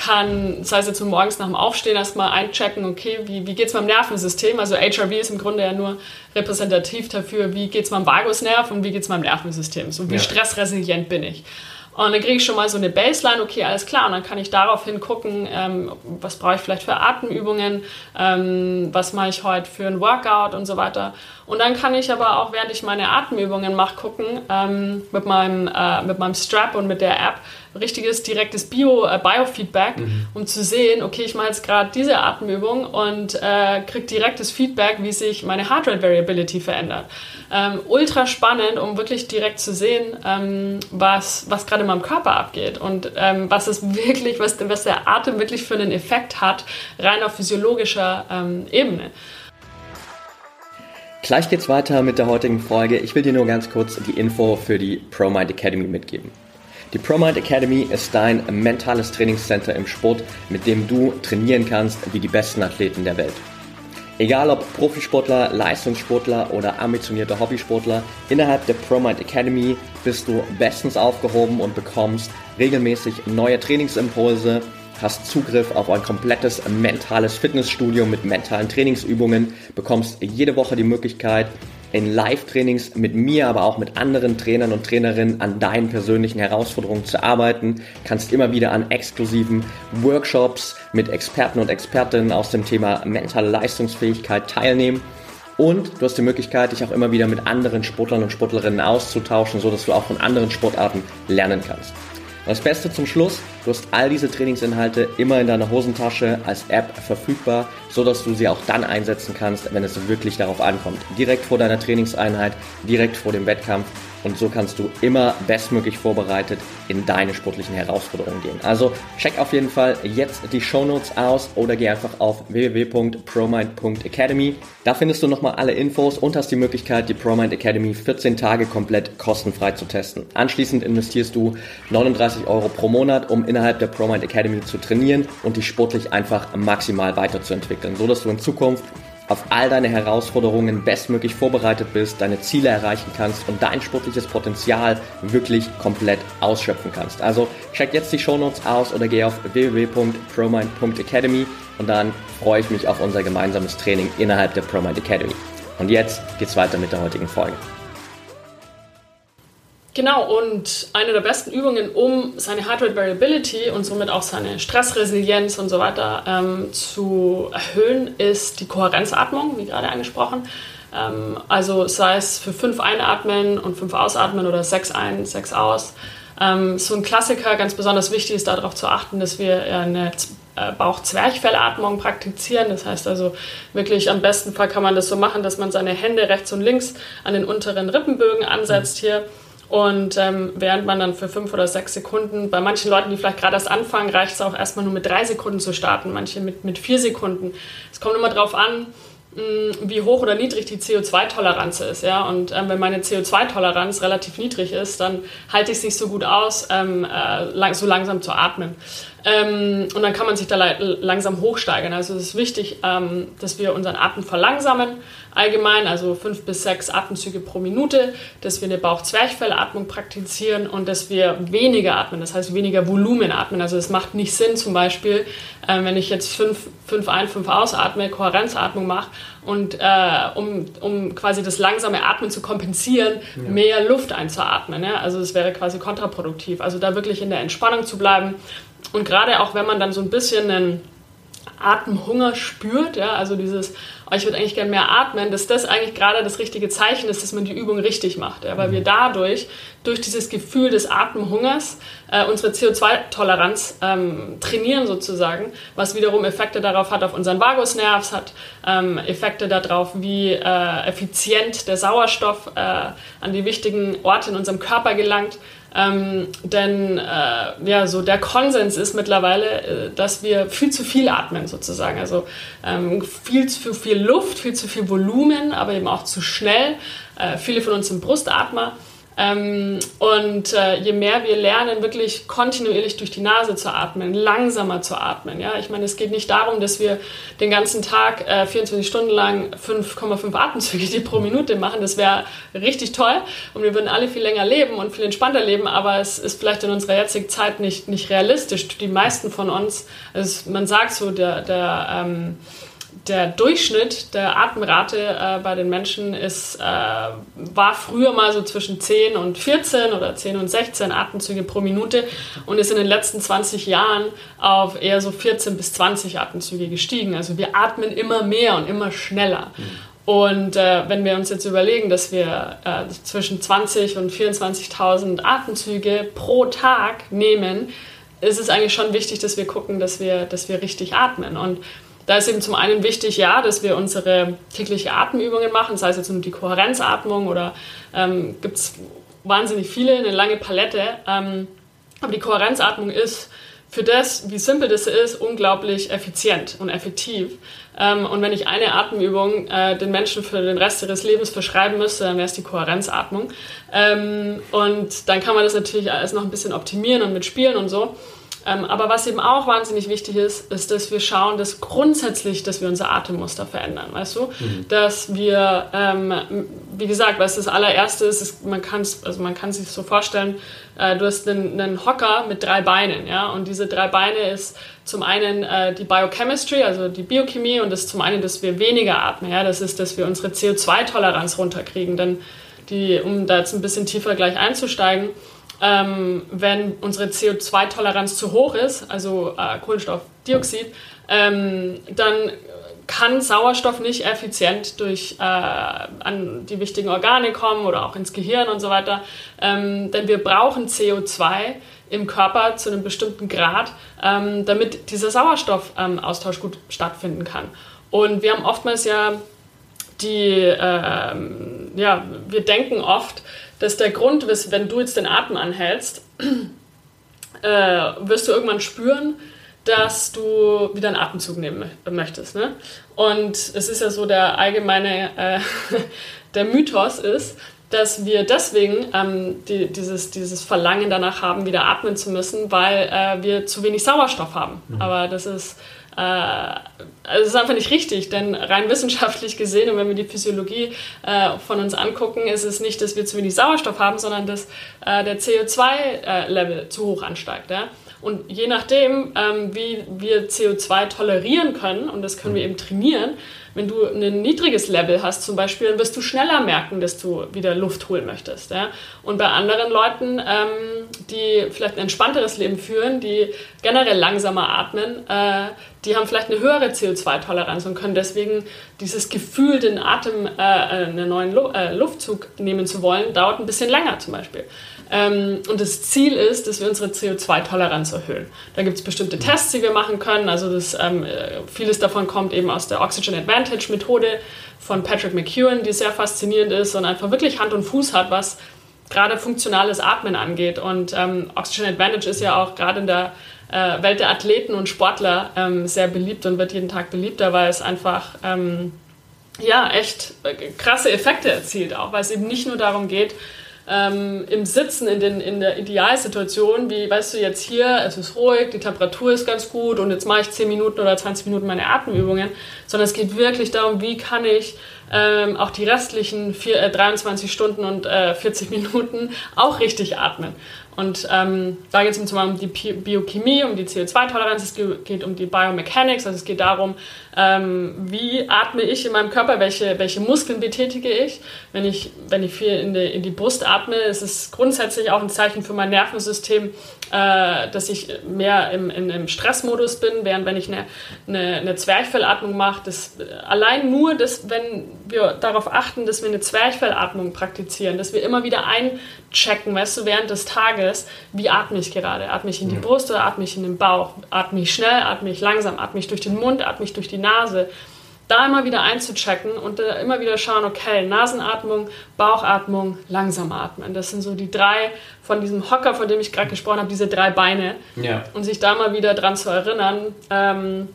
kann, das heißt jetzt morgens nach dem Aufstehen erstmal einchecken, okay, wie, wie geht es meinem Nervensystem? Also HRV ist im Grunde ja nur repräsentativ dafür, wie geht es meinem Vagusnerv und wie geht es meinem Nervensystem? So wie ja. stressresilient bin ich. Und dann kriege ich schon mal so eine Baseline, okay, alles klar. Und dann kann ich daraufhin gucken, ähm, was brauche ich vielleicht für Atemübungen, ähm, was mache ich heute für ein Workout und so weiter. Und dann kann ich aber auch, während ich meine Atemübungen mache, gucken ähm, mit, meinem, äh, mit meinem Strap und mit der App, richtiges direktes Bio, äh, Biofeedback, mhm. um zu sehen, okay, ich mache jetzt gerade diese Atemübung und äh, kriege direktes Feedback, wie sich meine Heart Rate Variability verändert. Ähm, ultra spannend, um wirklich direkt zu sehen, ähm, was, was gerade in meinem Körper abgeht und ähm, was es wirklich, was, was der Atem wirklich für einen Effekt hat, rein auf physiologischer ähm, Ebene. Gleich geht's weiter mit der heutigen Folge. Ich will dir nur ganz kurz die Info für die ProMind Academy mitgeben. Die ProMind Academy ist dein mentales Trainingscenter im Sport, mit dem du trainieren kannst wie die besten Athleten der Welt. Egal ob Profisportler, Leistungssportler oder ambitionierter Hobbysportler, innerhalb der ProMind Academy bist du bestens aufgehoben und bekommst regelmäßig neue Trainingsimpulse, hast Zugriff auf ein komplettes mentales Fitnessstudio mit mentalen Trainingsübungen, bekommst jede Woche die Möglichkeit, in Live-Trainings mit mir, aber auch mit anderen Trainern und Trainerinnen an deinen persönlichen Herausforderungen zu arbeiten. Kannst immer wieder an exklusiven Workshops mit Experten und Expertinnen aus dem Thema mentale Leistungsfähigkeit teilnehmen. Und du hast die Möglichkeit, dich auch immer wieder mit anderen Sportlern und Sportlerinnen auszutauschen, sodass du auch von anderen Sportarten lernen kannst. Das Beste zum Schluss, du hast all diese Trainingsinhalte immer in deiner Hosentasche als App verfügbar, so dass du sie auch dann einsetzen kannst, wenn es wirklich darauf ankommt. Direkt vor deiner Trainingseinheit, direkt vor dem Wettkampf und so kannst du immer bestmöglich vorbereitet in deine sportlichen Herausforderungen gehen. Also check auf jeden Fall jetzt die Show Notes aus oder geh einfach auf www.promind.academy. Da findest du nochmal alle Infos und hast die Möglichkeit, die ProMind Academy 14 Tage komplett kostenfrei zu testen. Anschließend investierst du 39 Euro pro Monat, um innerhalb der ProMind Academy zu trainieren und dich sportlich einfach maximal weiterzuentwickeln, so dass du in Zukunft auf all deine Herausforderungen bestmöglich vorbereitet bist, deine Ziele erreichen kannst und dein sportliches Potenzial wirklich komplett ausschöpfen kannst. Also check jetzt die Shownotes aus oder geh auf www.promind.academy und dann freue ich mich auf unser gemeinsames Training innerhalb der ProMind Academy. Und jetzt geht's weiter mit der heutigen Folge. Genau, und eine der besten Übungen, um seine Heart Rate Variability und somit auch seine Stressresilienz und so weiter ähm, zu erhöhen, ist die Kohärenzatmung, wie gerade angesprochen. Ähm, also sei es für fünf einatmen und fünf ausatmen oder sechs ein, sechs aus. Ähm, so ein Klassiker, ganz besonders wichtig ist darauf zu achten, dass wir eine äh, Bauch-Zwerchfellatmung praktizieren. Das heißt also wirklich am besten Fall kann man das so machen, dass man seine Hände rechts und links an den unteren Rippenbögen ansetzt hier und ähm, während man dann für fünf oder sechs Sekunden, bei manchen Leuten, die vielleicht gerade erst anfangen, reicht es auch erstmal nur mit drei Sekunden zu starten, manche mit, mit vier Sekunden. Es kommt immer darauf an, mh, wie hoch oder niedrig die CO2-Toleranz ist. Ja? Und ähm, wenn meine CO2-Toleranz relativ niedrig ist, dann halte ich es nicht so gut aus, ähm, äh, lang, so langsam zu atmen. Ähm, und dann kann man sich da langsam hochsteigern. Also es ist wichtig, ähm, dass wir unseren Atem verlangsamen, allgemein, also fünf bis sechs Atemzüge pro Minute, dass wir eine Bauch-Zwerchfellatmung praktizieren und dass wir weniger atmen, das heißt weniger Volumen atmen. Also es macht nicht Sinn, zum Beispiel, äh, wenn ich jetzt fünf, fünf ein, fünf ausatme, Kohärenzatmung mache und äh, um, um quasi das langsame Atmen zu kompensieren, ja. mehr Luft einzuatmen. Ja? Also es wäre quasi kontraproduktiv. Also da wirklich in der Entspannung zu bleiben und gerade auch wenn man dann so ein bisschen einen Atemhunger spürt, ja, also dieses, oh, ich würde eigentlich gerne mehr atmen, dass das eigentlich gerade das richtige Zeichen ist, dass man die Übung richtig macht, ja, weil mhm. wir dadurch, durch dieses Gefühl des Atemhungers, äh, unsere CO2-Toleranz ähm, trainieren sozusagen, was wiederum Effekte darauf hat, auf unseren Vagusnerv, hat ähm, Effekte darauf, wie äh, effizient der Sauerstoff äh, an die wichtigen Orte in unserem Körper gelangt ähm, denn äh, ja, so der Konsens ist mittlerweile, äh, dass wir viel zu viel atmen sozusagen. Also ähm, viel zu viel Luft, viel zu viel Volumen, aber eben auch zu schnell. Äh, viele von uns sind Brustatmer. Ähm, und äh, je mehr wir lernen, wirklich kontinuierlich durch die Nase zu atmen, langsamer zu atmen. Ja? Ich meine, es geht nicht darum, dass wir den ganzen Tag äh, 24 Stunden lang 5,5 Atemzüge pro Minute machen. Das wäre richtig toll und wir würden alle viel länger leben und viel entspannter leben, aber es ist vielleicht in unserer jetzigen Zeit nicht, nicht realistisch. Die meisten von uns, also man sagt so, der, der ähm, der Durchschnitt der Atemrate äh, bei den Menschen ist, äh, war früher mal so zwischen 10 und 14 oder 10 und 16 Atemzüge pro Minute und ist in den letzten 20 Jahren auf eher so 14 bis 20 Atemzüge gestiegen. Also wir atmen immer mehr und immer schneller. Mhm. Und äh, wenn wir uns jetzt überlegen, dass wir äh, zwischen 20 und 24.000 Atemzüge pro Tag nehmen, ist es eigentlich schon wichtig, dass wir gucken, dass wir, dass wir richtig atmen. Und da ist eben zum einen wichtig, ja, dass wir unsere tägliche Atemübungen machen, sei es jetzt nur die Kohärenzatmung oder ähm, gibt es wahnsinnig viele, eine lange Palette. Ähm, aber die Kohärenzatmung ist für das, wie simpel das ist, unglaublich effizient und effektiv. Ähm, und wenn ich eine Atemübung äh, den Menschen für den Rest ihres Lebens verschreiben müsste, dann wäre es die Kohärenzatmung. Ähm, und dann kann man das natürlich alles noch ein bisschen optimieren und mitspielen und so. Ähm, aber was eben auch wahnsinnig wichtig ist, ist, dass wir schauen, dass grundsätzlich, dass wir unser Atemmuster verändern, weißt du? Mhm. Dass wir, ähm, wie gesagt, was das allererste ist, ist man kann es also man kann sich so vorstellen, äh, du hast einen, einen, Hocker mit drei Beinen, ja, und diese drei Beine ist zum einen äh, die Biochemistry, also die Biochemie, und das ist zum einen, dass wir weniger atmen, ja, das ist, dass wir unsere CO2-Toleranz runterkriegen, denn die, um da jetzt ein bisschen tiefer gleich einzusteigen, ähm, wenn unsere CO2-Toleranz zu hoch ist, also äh, Kohlenstoffdioxid, ähm, dann kann Sauerstoff nicht effizient durch äh, an die wichtigen Organe kommen oder auch ins Gehirn und so weiter. Ähm, denn wir brauchen CO2 im Körper zu einem bestimmten Grad, ähm, damit dieser Sauerstoffaustausch ähm, gut stattfinden kann. Und wir haben oftmals ja die, äh, ja, wir denken oft, dass der Grund ist, wenn du jetzt den Atem anhältst, (clears throat) äh, wirst du irgendwann spüren, dass du wieder einen Atemzug nehmen möchtest. Ne? Und es ist ja so, der allgemeine, äh, (laughs) der Mythos ist, dass wir deswegen ähm, die, dieses, dieses Verlangen danach haben, wieder atmen zu müssen, weil äh, wir zu wenig Sauerstoff haben. Mhm. Aber das ist also das ist einfach nicht richtig, denn rein (laughs) wissenschaftlich gesehen und wenn wir die Physiologie äh, von uns angucken, ist es nicht, dass wir zu wenig Sauerstoff haben, sondern dass äh, der CO2-Level zu hoch ansteigt. Ja? Und je nachdem, ähm, wie wir CO2 tolerieren können, und das können wir eben trainieren, wenn du ein niedriges Level hast zum Beispiel, dann wirst du schneller merken, dass du wieder Luft holen möchtest. Ja? Und bei anderen Leuten, ähm, die vielleicht ein entspannteres Leben führen, die generell langsamer atmen, äh, die haben vielleicht eine höhere CO2-Toleranz und können deswegen dieses Gefühl, den Atem, äh, äh einen neuen Lu äh, Luftzug nehmen zu wollen, dauert ein bisschen länger zum Beispiel. Ähm, und das Ziel ist, dass wir unsere CO2-Toleranz erhöhen. Da gibt es bestimmte Tests, die wir machen können. Also das, ähm, äh, vieles davon kommt eben aus der Oxygen Advantage Methode von Patrick McEwen, die sehr faszinierend ist und einfach wirklich Hand und Fuß hat, was gerade funktionales Atmen angeht. Und ähm, Oxygen Advantage ist ja auch gerade in der äh, Welt der Athleten und Sportler ähm, sehr beliebt und wird jeden Tag beliebter, weil es einfach ähm, ja echt äh, krasse Effekte erzielt, auch weil es eben nicht nur darum geht, ähm, im Sitzen in, den, in der Idealsituation, wie weißt du jetzt hier, es ist ruhig, die Temperatur ist ganz gut und jetzt mache ich 10 Minuten oder 20 Minuten meine Atemübungen, sondern es geht wirklich darum, wie kann ich ähm, auch die restlichen vier, äh, 23 Stunden und äh, 40 Minuten auch richtig atmen. Und ähm, da geht es zum Beispiel um die Biochemie, um die CO2-Toleranz, es geht um die Biomechanics, also es geht darum, ähm, wie atme ich in meinem Körper, welche, welche Muskeln betätige ich. Wenn ich, wenn ich viel in die, in die Brust atme, ist es grundsätzlich auch ein Zeichen für mein Nervensystem, äh, dass ich mehr im, in, im Stressmodus bin, während wenn ich eine, eine, eine Zwerchfellatmung mache, das, allein nur, dass, wenn wir darauf achten, dass wir eine Zwerchfellatmung praktizieren, dass wir immer wieder einchecken, weißt du, während des Tages, wie atme ich gerade? Atme ich in die. Brust oder atme ich in den Bauch? Atme ich schnell, atme ich langsam, atme ich durch den Mund, atme ich durch die Nase? Da immer wieder einzuchecken und äh, immer wieder schauen, okay, Nasenatmung, Bauchatmung, langsam atmen. Das sind so die drei von diesem Hocker, von dem ich gerade gesprochen habe, diese drei Beine. Ja. Und sich da mal wieder dran zu erinnern, ähm,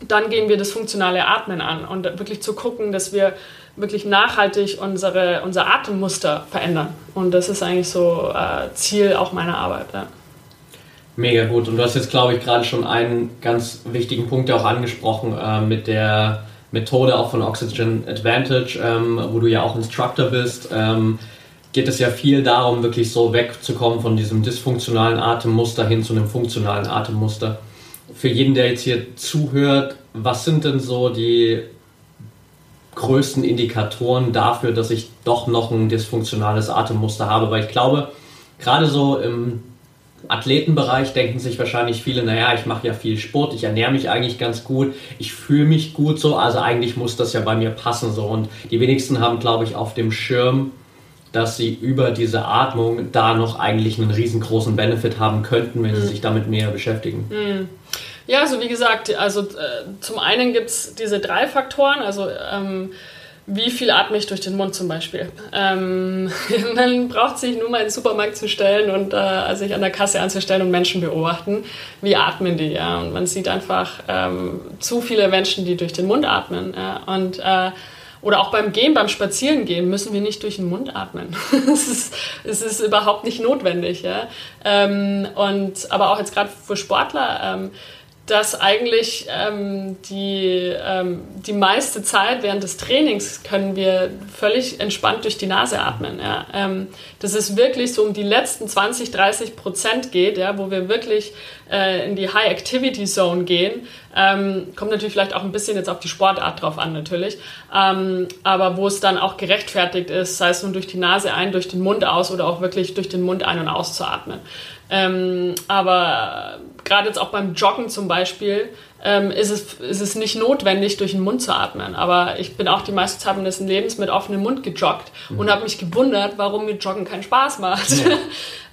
dann gehen wir das funktionale Atmen an und wirklich zu gucken, dass wir wirklich nachhaltig unsere, unser Atemmuster verändern. Und das ist eigentlich so äh, Ziel auch meiner Arbeit. Ja. Mega gut. Und du hast jetzt, glaube ich, gerade schon einen ganz wichtigen Punkt auch angesprochen äh, mit der Methode auch von Oxygen Advantage, ähm, wo du ja auch Instructor bist. Ähm, geht es ja viel darum, wirklich so wegzukommen von diesem dysfunktionalen Atemmuster hin zu einem funktionalen Atemmuster. Für jeden, der jetzt hier zuhört, was sind denn so die größten Indikatoren dafür, dass ich doch noch ein dysfunktionales Atemmuster habe, weil ich glaube, gerade so im Athletenbereich denken sich wahrscheinlich viele, naja, ich mache ja viel Sport, ich ernähre mich eigentlich ganz gut, ich fühle mich gut so, also eigentlich muss das ja bei mir passen so. Und die wenigsten haben, glaube ich, auf dem Schirm, dass sie über diese Atmung da noch eigentlich einen riesengroßen Benefit haben könnten, wenn mhm. sie sich damit näher beschäftigen. Mhm. Ja, also wie gesagt, also äh, zum einen gibt es diese drei Faktoren, also ähm, wie viel atme ich durch den Mund zum Beispiel. Ähm, (laughs) man braucht sich nur mal in den Supermarkt zu stellen und äh, sich an der Kasse anzustellen und Menschen beobachten, wie atmen die. Ja? Und man sieht einfach ähm, zu viele Menschen, die durch den Mund atmen. Ja? Und äh, oder auch beim Gehen, beim Spazierengehen müssen wir nicht durch den Mund atmen. (laughs) es, ist, es ist überhaupt nicht notwendig. Ja? Ähm, und, aber auch jetzt gerade für Sportler, ähm, dass eigentlich ähm, die, ähm, die meiste Zeit während des Trainings können wir völlig entspannt durch die Nase atmen. Ja. Ähm, dass es wirklich so um die letzten 20, 30 Prozent geht, ja, wo wir wirklich äh, in die High-Activity-Zone gehen. Ähm, kommt natürlich vielleicht auch ein bisschen jetzt auf die Sportart drauf an, natürlich. Ähm, aber wo es dann auch gerechtfertigt ist, sei es nun durch die Nase ein, durch den Mund aus oder auch wirklich durch den Mund ein- und auszuatmen. Ähm, aber gerade jetzt auch beim Joggen zum Beispiel ähm, ist, es, ist es nicht notwendig, durch den Mund zu atmen. Aber ich bin auch die meiste Zeit meines Lebens mit offenem Mund gejoggt mhm. und habe mich gewundert, warum mir Joggen keinen Spaß macht. Ja.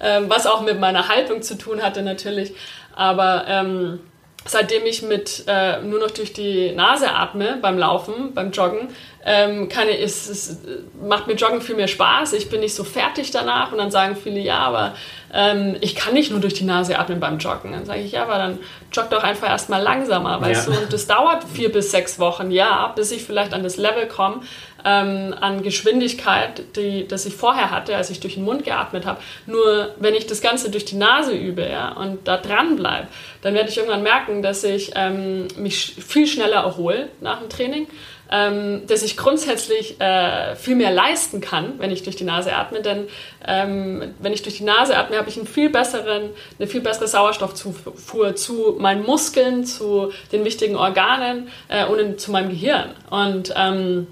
(laughs) ähm, was auch mit meiner Haltung zu tun hatte natürlich. Aber ähm, seitdem ich mit äh, nur noch durch die Nase atme beim Laufen, beim Joggen, ähm, kann ich, es, es macht mir Joggen viel mehr Spaß. Ich bin nicht so fertig danach und dann sagen viele, ja, aber ähm, ich kann nicht nur durch die Nase atmen beim Joggen. Dann sage ich, ja, aber dann jogg doch einfach erstmal langsamer, weißt ja. du? Und das dauert vier bis sechs Wochen, ja, bis ich vielleicht an das Level komme, ähm, an Geschwindigkeit, die das ich vorher hatte, als ich durch den Mund geatmet habe. Nur wenn ich das Ganze durch die Nase übe ja, und da dran bleibe, dann werde ich irgendwann merken, dass ich ähm, mich viel schneller erhole nach dem Training ähm, dass ich grundsätzlich äh, viel mehr leisten kann, wenn ich durch die Nase atme. Denn ähm, wenn ich durch die Nase atme, habe ich einen viel besseren, eine viel bessere Sauerstoffzufuhr zu meinen Muskeln, zu den wichtigen Organen äh, und zu meinem Gehirn. Und ähm,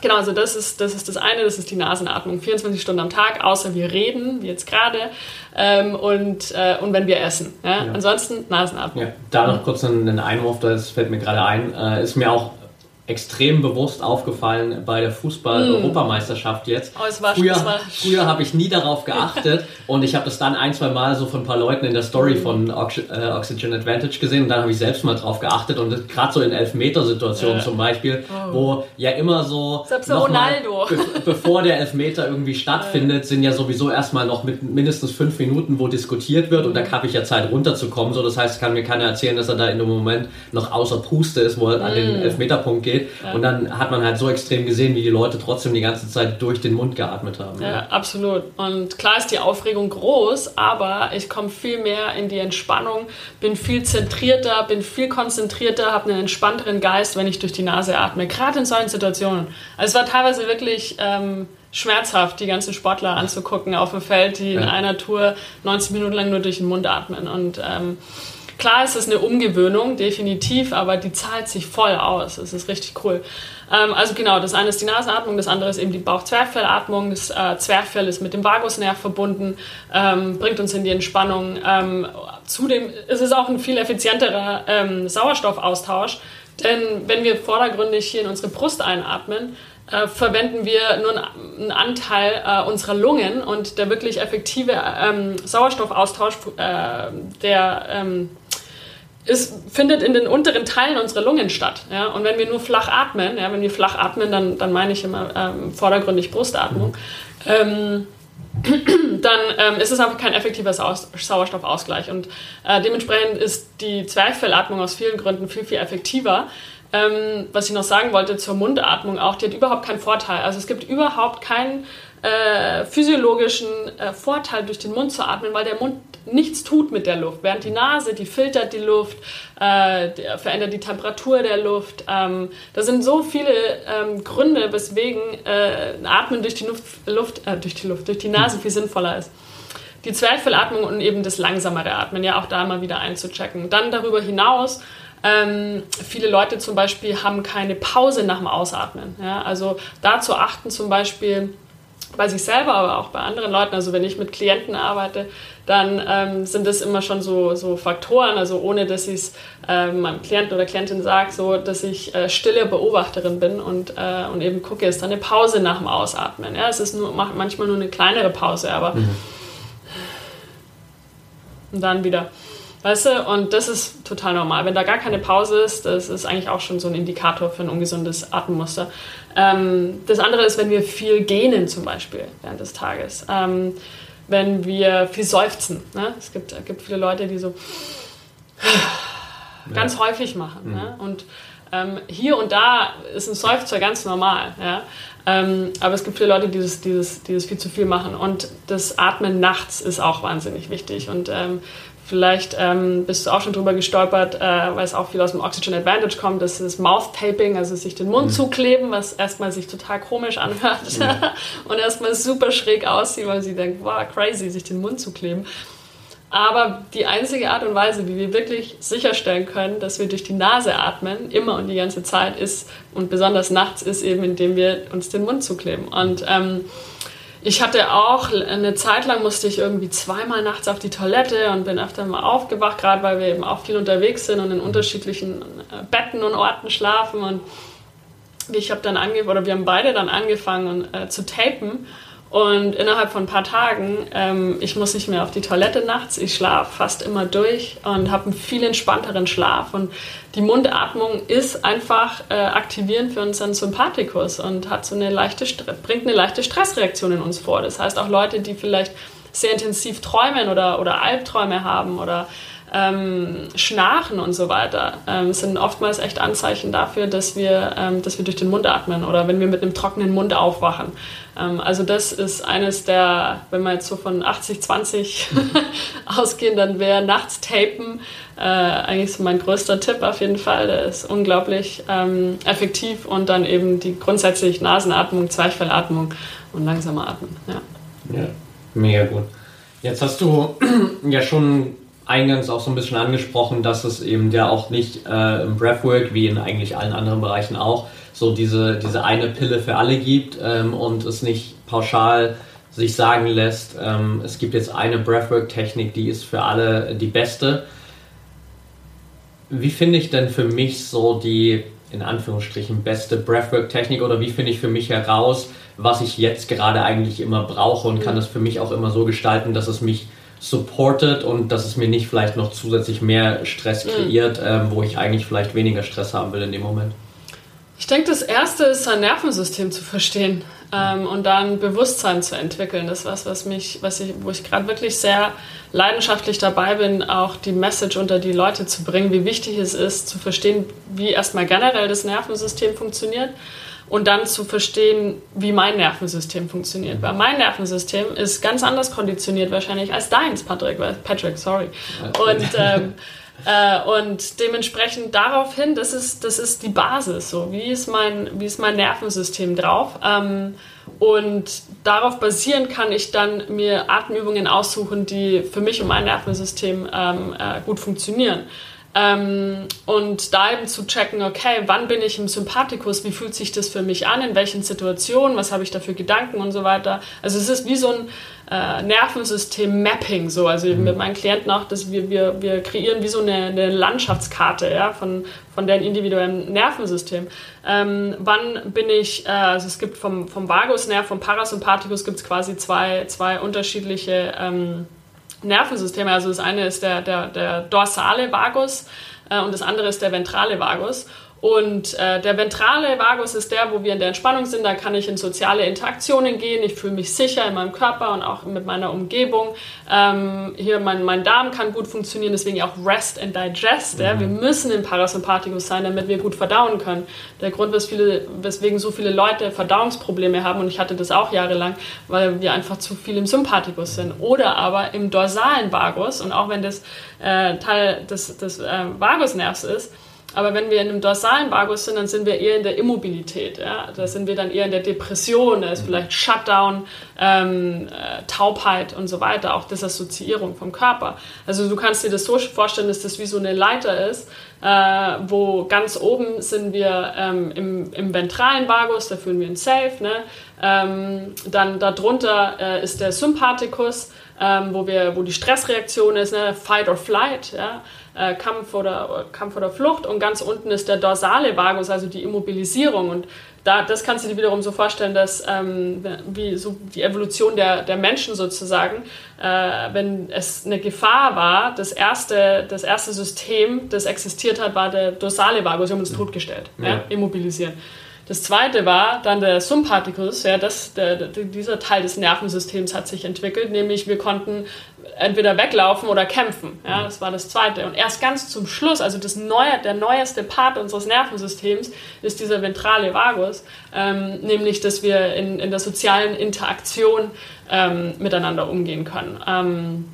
Genau, also das ist, das ist das eine, das ist die Nasenatmung. 24 Stunden am Tag, außer wir reden, wie jetzt gerade, ähm, und, äh, und wenn wir essen. Ja? Ja. Ansonsten Nasenatmung. Ja, da noch kurz ein Einwurf, das fällt mir gerade ein. Äh, ist mir auch extrem bewusst aufgefallen bei der Fußball-Europameisterschaft jetzt. Oh, es war, früher früher habe ich nie darauf geachtet (laughs) und ich habe das dann ein, zwei Mal so von ein paar Leuten in der Story von Ox äh, Oxygen Advantage gesehen und dann habe ich selbst mal drauf geachtet und gerade so in Elfmetersituationen ja. zum Beispiel, oh. wo ja immer so Selbst Ronaldo. Be bevor der Elfmeter irgendwie stattfindet, sind ja sowieso erstmal noch mit mindestens fünf Minuten, wo diskutiert wird und da mhm. habe ich ja Zeit runterzukommen. So, das heißt, kann mir keiner erzählen, dass er da in dem Moment noch außer Puste ist, wo er an den mhm. Elfmeterpunkt geht. Ja. Und dann hat man halt so extrem gesehen, wie die Leute trotzdem die ganze Zeit durch den Mund geatmet haben. Ja, ja. absolut. Und klar ist die Aufregung groß, aber ich komme viel mehr in die Entspannung, bin viel zentrierter, bin viel konzentrierter, habe einen entspannteren Geist, wenn ich durch die Nase atme. Gerade in solchen Situationen. Also es war teilweise wirklich... Ähm, schmerzhaft, die ganzen Sportler anzugucken auf dem Feld, die in einer Tour 90 Minuten lang nur durch den Mund atmen. Und ähm, Klar ist es eine Umgewöhnung, definitiv, aber die zahlt sich voll aus. Es ist richtig cool. Ähm, also genau, das eine ist die Nasenatmung, das andere ist eben die Bauchzwerchfellatmung. Das äh, Zwerchfell ist mit dem Vagusnerv verbunden, ähm, bringt uns in die Entspannung. Ähm, zudem ist es auch ein viel effizienterer ähm, Sauerstoffaustausch, denn wenn wir vordergründig hier in unsere Brust einatmen, äh, verwenden wir nur einen Anteil äh, unserer Lungen und der wirklich effektive ähm, Sauerstoffaustausch, äh, der ähm, ist, findet in den unteren Teilen unserer Lungen statt. Ja? Und wenn wir nur flach atmen, ja, wenn wir flach atmen, dann, dann meine ich immer ähm, vordergründig Brustatmung, ähm, (clears throat) dann ähm, ist es einfach kein effektiver Sau Sauerstoffausgleich. Und äh, dementsprechend ist die Zwerchfellatmung aus vielen Gründen viel, viel effektiver. Ähm, was ich noch sagen wollte zur Mundatmung auch, die hat überhaupt keinen Vorteil. Also es gibt überhaupt keinen äh, physiologischen äh, Vorteil, durch den Mund zu atmen, weil der Mund nichts tut mit der Luft. Während die Nase, die filtert die Luft, äh, verändert die Temperatur der Luft. Ähm, da sind so viele ähm, Gründe, weswegen äh, Atmen durch die Luft, Luft äh, durch die Luft, durch die Nase viel sinnvoller ist. Die Zwerchfellatmung und eben das langsamere Atmen, ja auch da mal wieder einzuchecken. Dann darüber hinaus ähm, viele Leute zum Beispiel haben keine Pause nach dem Ausatmen. Ja? Also da zu achten zum Beispiel bei sich selber, aber auch bei anderen Leuten. Also wenn ich mit Klienten arbeite, dann ähm, sind das immer schon so, so Faktoren, also ohne dass ich es äh, meinem Klienten oder Klientin sage, so dass ich äh, stille Beobachterin bin und, äh, und eben gucke, ist da eine Pause nach dem Ausatmen. Ja? Es ist nur, manchmal nur eine kleinere Pause, aber mhm. und dann wieder. Weißt du, und das ist total normal. Wenn da gar keine Pause ist, das ist eigentlich auch schon so ein Indikator für ein ungesundes Atemmuster. Ähm, das andere ist, wenn wir viel gähnen zum Beispiel während des Tages. Ähm, wenn wir viel seufzen. Ne? Es gibt, gibt viele Leute, die so ganz ja. häufig machen. Mhm. Ne? Und Ähm, hier und da ist ein Seufzer ganz normal. Ja? Ähm, aber es gibt viele Leute, die das, die, das, die das viel zu viel machen. Und das Atmen nachts ist auch wahnsinnig wichtig. Und ähm, vielleicht ähm, bist du auch schon drüber gestolpert, äh, weil es auch viel aus dem Oxygen Advantage kommt. Das ist Mouth Taping, also sich den Mund mhm. zukleben, was erstmal sich total komisch anhört mhm. (laughs) und erstmal super schräg aussieht, weil sie denkt, wow, crazy, sich den Mund zu kleben. Aber die einzige Art und Weise, wie wir wirklich sicherstellen können, dass wir durch die Nase atmen, immer und die ganze Zeit, ist, und besonders nachts, ist eben, indem wir uns den Mund zukleben. Und ähm, ich hatte auch eine Zeit lang musste ich irgendwie zweimal nachts auf die Toilette und bin öfter mal aufgewacht, gerade weil wir eben auch viel unterwegs sind und in unterschiedlichen äh, Betten und Orten schlafen. Und ich habe dann angefangen, oder wir haben beide dann angefangen äh, zu tapen. Und innerhalb von ein paar Tagen, ähm, ich muss nicht mehr auf die Toilette nachts, ich schlafe fast immer durch und habe einen viel entspannteren Schlaf. Und die Mundatmung ist einfach äh, aktivierend für unseren Sympathikus und hat so eine leichte, bringt eine leichte Stressreaktion in uns vor. Das heißt, auch Leute, die vielleicht sehr intensiv träumen oder, oder Albträume haben oder ähm, Schnarchen und so weiter ähm, sind oftmals echt Anzeichen dafür, dass wir, ähm, dass wir durch den Mund atmen oder wenn wir mit einem trockenen Mund aufwachen. Ähm, also das ist eines der, wenn wir jetzt so von 80-20 (laughs) ausgehen, dann wäre nachts tapen äh, eigentlich so mein größter Tipp auf jeden Fall. Der ist unglaublich ähm, effektiv und dann eben die grundsätzlich Nasenatmung, Zwerchfellatmung und langsame Atmen. Ja. ja, mega gut. Jetzt hast du (clears throat) ja schon eingangs auch so ein bisschen angesprochen, dass es eben ja auch nicht äh, im Breathwork, wie in eigentlich allen anderen Bereichen auch, so diese, diese eine Pille für alle gibt ähm, und es nicht pauschal sich sagen lässt, ähm, es gibt jetzt eine Breathwork-Technik, die ist für alle die beste. Wie finde ich denn für mich so die, in Anführungsstrichen, beste Breathwork-Technik oder wie finde ich für mich heraus, was ich jetzt gerade eigentlich immer brauche und kann es für mich auch immer so gestalten, dass es mich supportet und dass es mir nicht vielleicht noch zusätzlich mehr Stress mhm. kreiert, mhm. ähm, wo ich eigentlich vielleicht weniger Stress haben will in dem Moment? Ich denke, das Erste ist, sein Nervensystem zu verstehen ähm, und dann Bewusstsein zu entwickeln. Das ist was, was mich, was ich, wo ich gerade wirklich sehr leidenschaftlich dabei bin, auch die Message unter die Leute zu bringen, wie wichtig es ist, zu verstehen, wie erstmal generell das Nervensystem funktioniert und dann zu verstehen, wie mein Nervensystem funktioniert. Weil mein Nervensystem ist ganz anders konditioniert wahrscheinlich als deins, Patrick. Patrick, sorry. Und, ähm, äh, und dementsprechend daraufhin, das ist, das ist die Basis. So. Wie, ist mein, wie ist mein Nervensystem drauf? Ähm, und darauf basierend kann ich dann mir Atemübungen aussuchen, die für mich und mein Nervensystem ähm, äh, gut funktionieren. Ähm, und da eben zu checken, okay, wann bin ich im Sympathikus, wie fühlt sich das für mich an, in welchen Situationen, was habe ich da für Gedanken und so weiter. Also es ist wie so ein äh, Nervensystem-Mapping, so, also mhm. mit meinen Klienten auch, dass wir, wir, wir kreieren wie so eine, eine Landschaftskarte ja, von, von deren individuellen Nervensystem. Ähm, wann bin ich, äh, also es gibt vom, vom Vagusnerv, vom Parasympathikus gibt es quasi zwei, zwei unterschiedliche ähm, Nervensysteme. Also das eine ist der, der, der dorsale Vagus äh, und das andere ist der ventrale Vagus. Und äh, der ventrale Vagus ist der, wo wir in der Entspannung sind. Da kann ich in soziale Interaktionen gehen. Ich fühle mich sicher in meinem Körper und auch mit meiner Umgebung. Ähm, hier mein, mein Darm kann gut funktionieren, deswegen auch Rest and Digest. Mhm. Ja. Wir müssen im Parasympathikus sein, damit wir gut verdauen können. Der Grund, wes viele, weswegen so viele Leute Verdauungsprobleme haben, und ich hatte das auch jahrelang, weil wir einfach zu viel im Sympathikus sind. Oder aber im dorsalen Vagus. Und auch wenn das äh, Teil des, des äh, Vagusnervs ist, aber wenn wir in einem dorsalen Vagus sind, dann sind wir eher in der Immobilität. Ja? Da sind wir dann eher in der Depression, da ist vielleicht Shutdown, ähm, äh, Taubheit und so weiter, auch Disassoziierung vom Körper. Also du kannst dir das so vorstellen, dass das wie so eine Leiter ist, äh, wo ganz oben sind wir ähm, im, im ventralen Vagus, da fühlen wir uns safe. Ne? Ähm, dann darunter äh, ist der Sympathikus, ähm, wo, wir, wo die Stressreaktion ist, ne? Fight or Flight. Ja? Äh, Kampf, oder, Kampf oder Flucht und ganz unten ist der dorsale Vagus, also die Immobilisierung. Und da, das kannst du dir wiederum so vorstellen, dass ähm, wie so die Evolution der, der Menschen sozusagen, äh, wenn es eine Gefahr war, das erste, das erste System, das existiert hat, war der dorsale Vagus, wir haben uns totgestellt, ja. Ja, immobilisieren. Das zweite war dann der Sympathikus, ja, das, der, der, dieser Teil des Nervensystems hat sich entwickelt, nämlich wir konnten entweder weglaufen oder kämpfen. Ja, das war das Zweite. Und erst ganz zum Schluss, also das neue, der neueste Part unseres Nervensystems ist dieser ventrale Vagus, ähm, nämlich, dass wir in, in der sozialen Interaktion ähm, miteinander umgehen können. Ähm,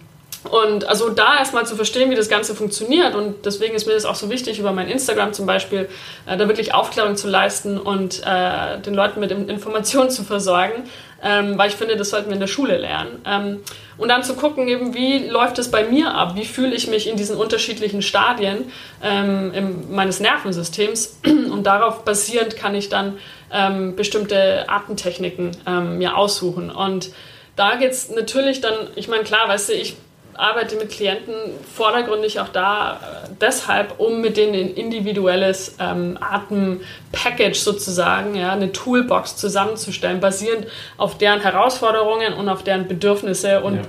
und also da erstmal zu verstehen, wie das Ganze funktioniert. Und deswegen ist mir das auch so wichtig, über mein Instagram zum Beispiel, äh, da wirklich Aufklärung zu leisten und äh, den Leuten mit Informationen zu versorgen, ähm, weil ich finde, das sollten wir in der Schule lernen. Ähm, und dann zu gucken, eben, wie läuft es bei mir ab? Wie fühle ich mich in diesen unterschiedlichen Stadien ähm, im, meines Nervensystems? (clears throat) Und darauf basierend kann ich dann ähm, bestimmte Atemtechniken ähm, mir aussuchen. Und da geht es natürlich dann, ich meine, klar, weißt du, ich arbeite mit Klienten vordergründig auch da äh, deshalb, um mit denen ein individuelles ähm, Atempackage sozusagen, ja, eine Toolbox zusammenzustellen, basierend auf deren Herausforderungen und auf deren Bedürfnisse und ja.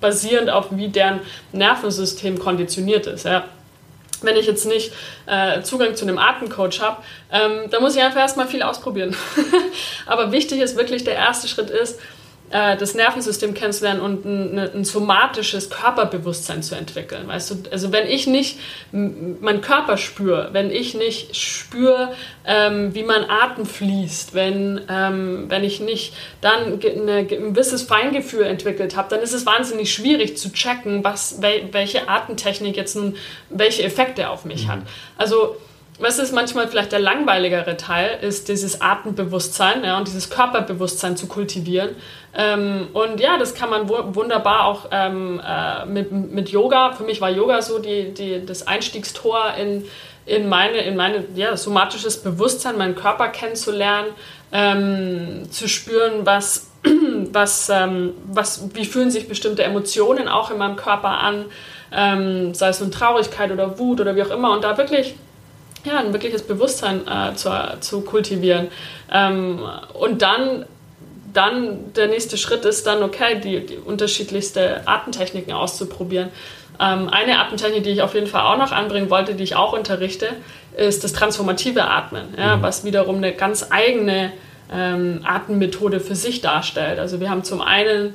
basierend auf wie deren Nervensystem konditioniert ist. Ja wenn ich jetzt nicht äh, Zugang zu einem Atemcoach habe, ähm, da muss ich einfach erstmal viel ausprobieren. (laughs) Aber wichtig ist wirklich, der erste Schritt ist, äh, das Nervensystem kennenzulernen und ein, ein, somatisches Körperbewusstsein zu entwickeln. Weißt du, also wenn ich nicht meinen Körper spüre, wenn ich nicht spüre, ähm, wie mein Atem fließt, wenn, ähm, wenn ich nicht dann eine, ein gewisses Feingefühl entwickelt habe, dann ist es wahnsinnig schwierig zu checken, was, welche Atemtechnik jetzt nun welche Effekte auf mich mhm. hat. Also was ist manchmal vielleicht der langweiligere Teil, ist dieses Atembewusstsein ja, und dieses Körperbewusstsein zu kultivieren. Ähm, und ja, das kann man wunderbar auch ähm, äh, mit, mit Yoga. Für mich war Yoga so die, die, das Einstiegstor in, in meine, in meine ja, somatisches Bewusstsein, meinen Körper kennenzulernen, ähm, zu spüren, was, (clears throat) was, ähm, was, wie fühlen sich bestimmte Emotionen auch in meinem Körper an, ähm, sei es nun Traurigkeit oder Wut oder wie auch immer. Und da wirklich ja, ein wirkliches Bewusstsein äh, zu, zu kultivieren. Ähm, und dann, dann der nächste Schritt ist dann, okay, die, die unterschiedlichste Atemtechniken auszuprobieren. Ähm, eine Atemtechnik, die ich auf jeden Fall auch noch anbringen wollte, die ich auch unterrichte, ist das transformative Atmen, ja, mhm. was wiederum eine ganz eigene ähm, Atemmethode für sich darstellt. Also wir haben zum einen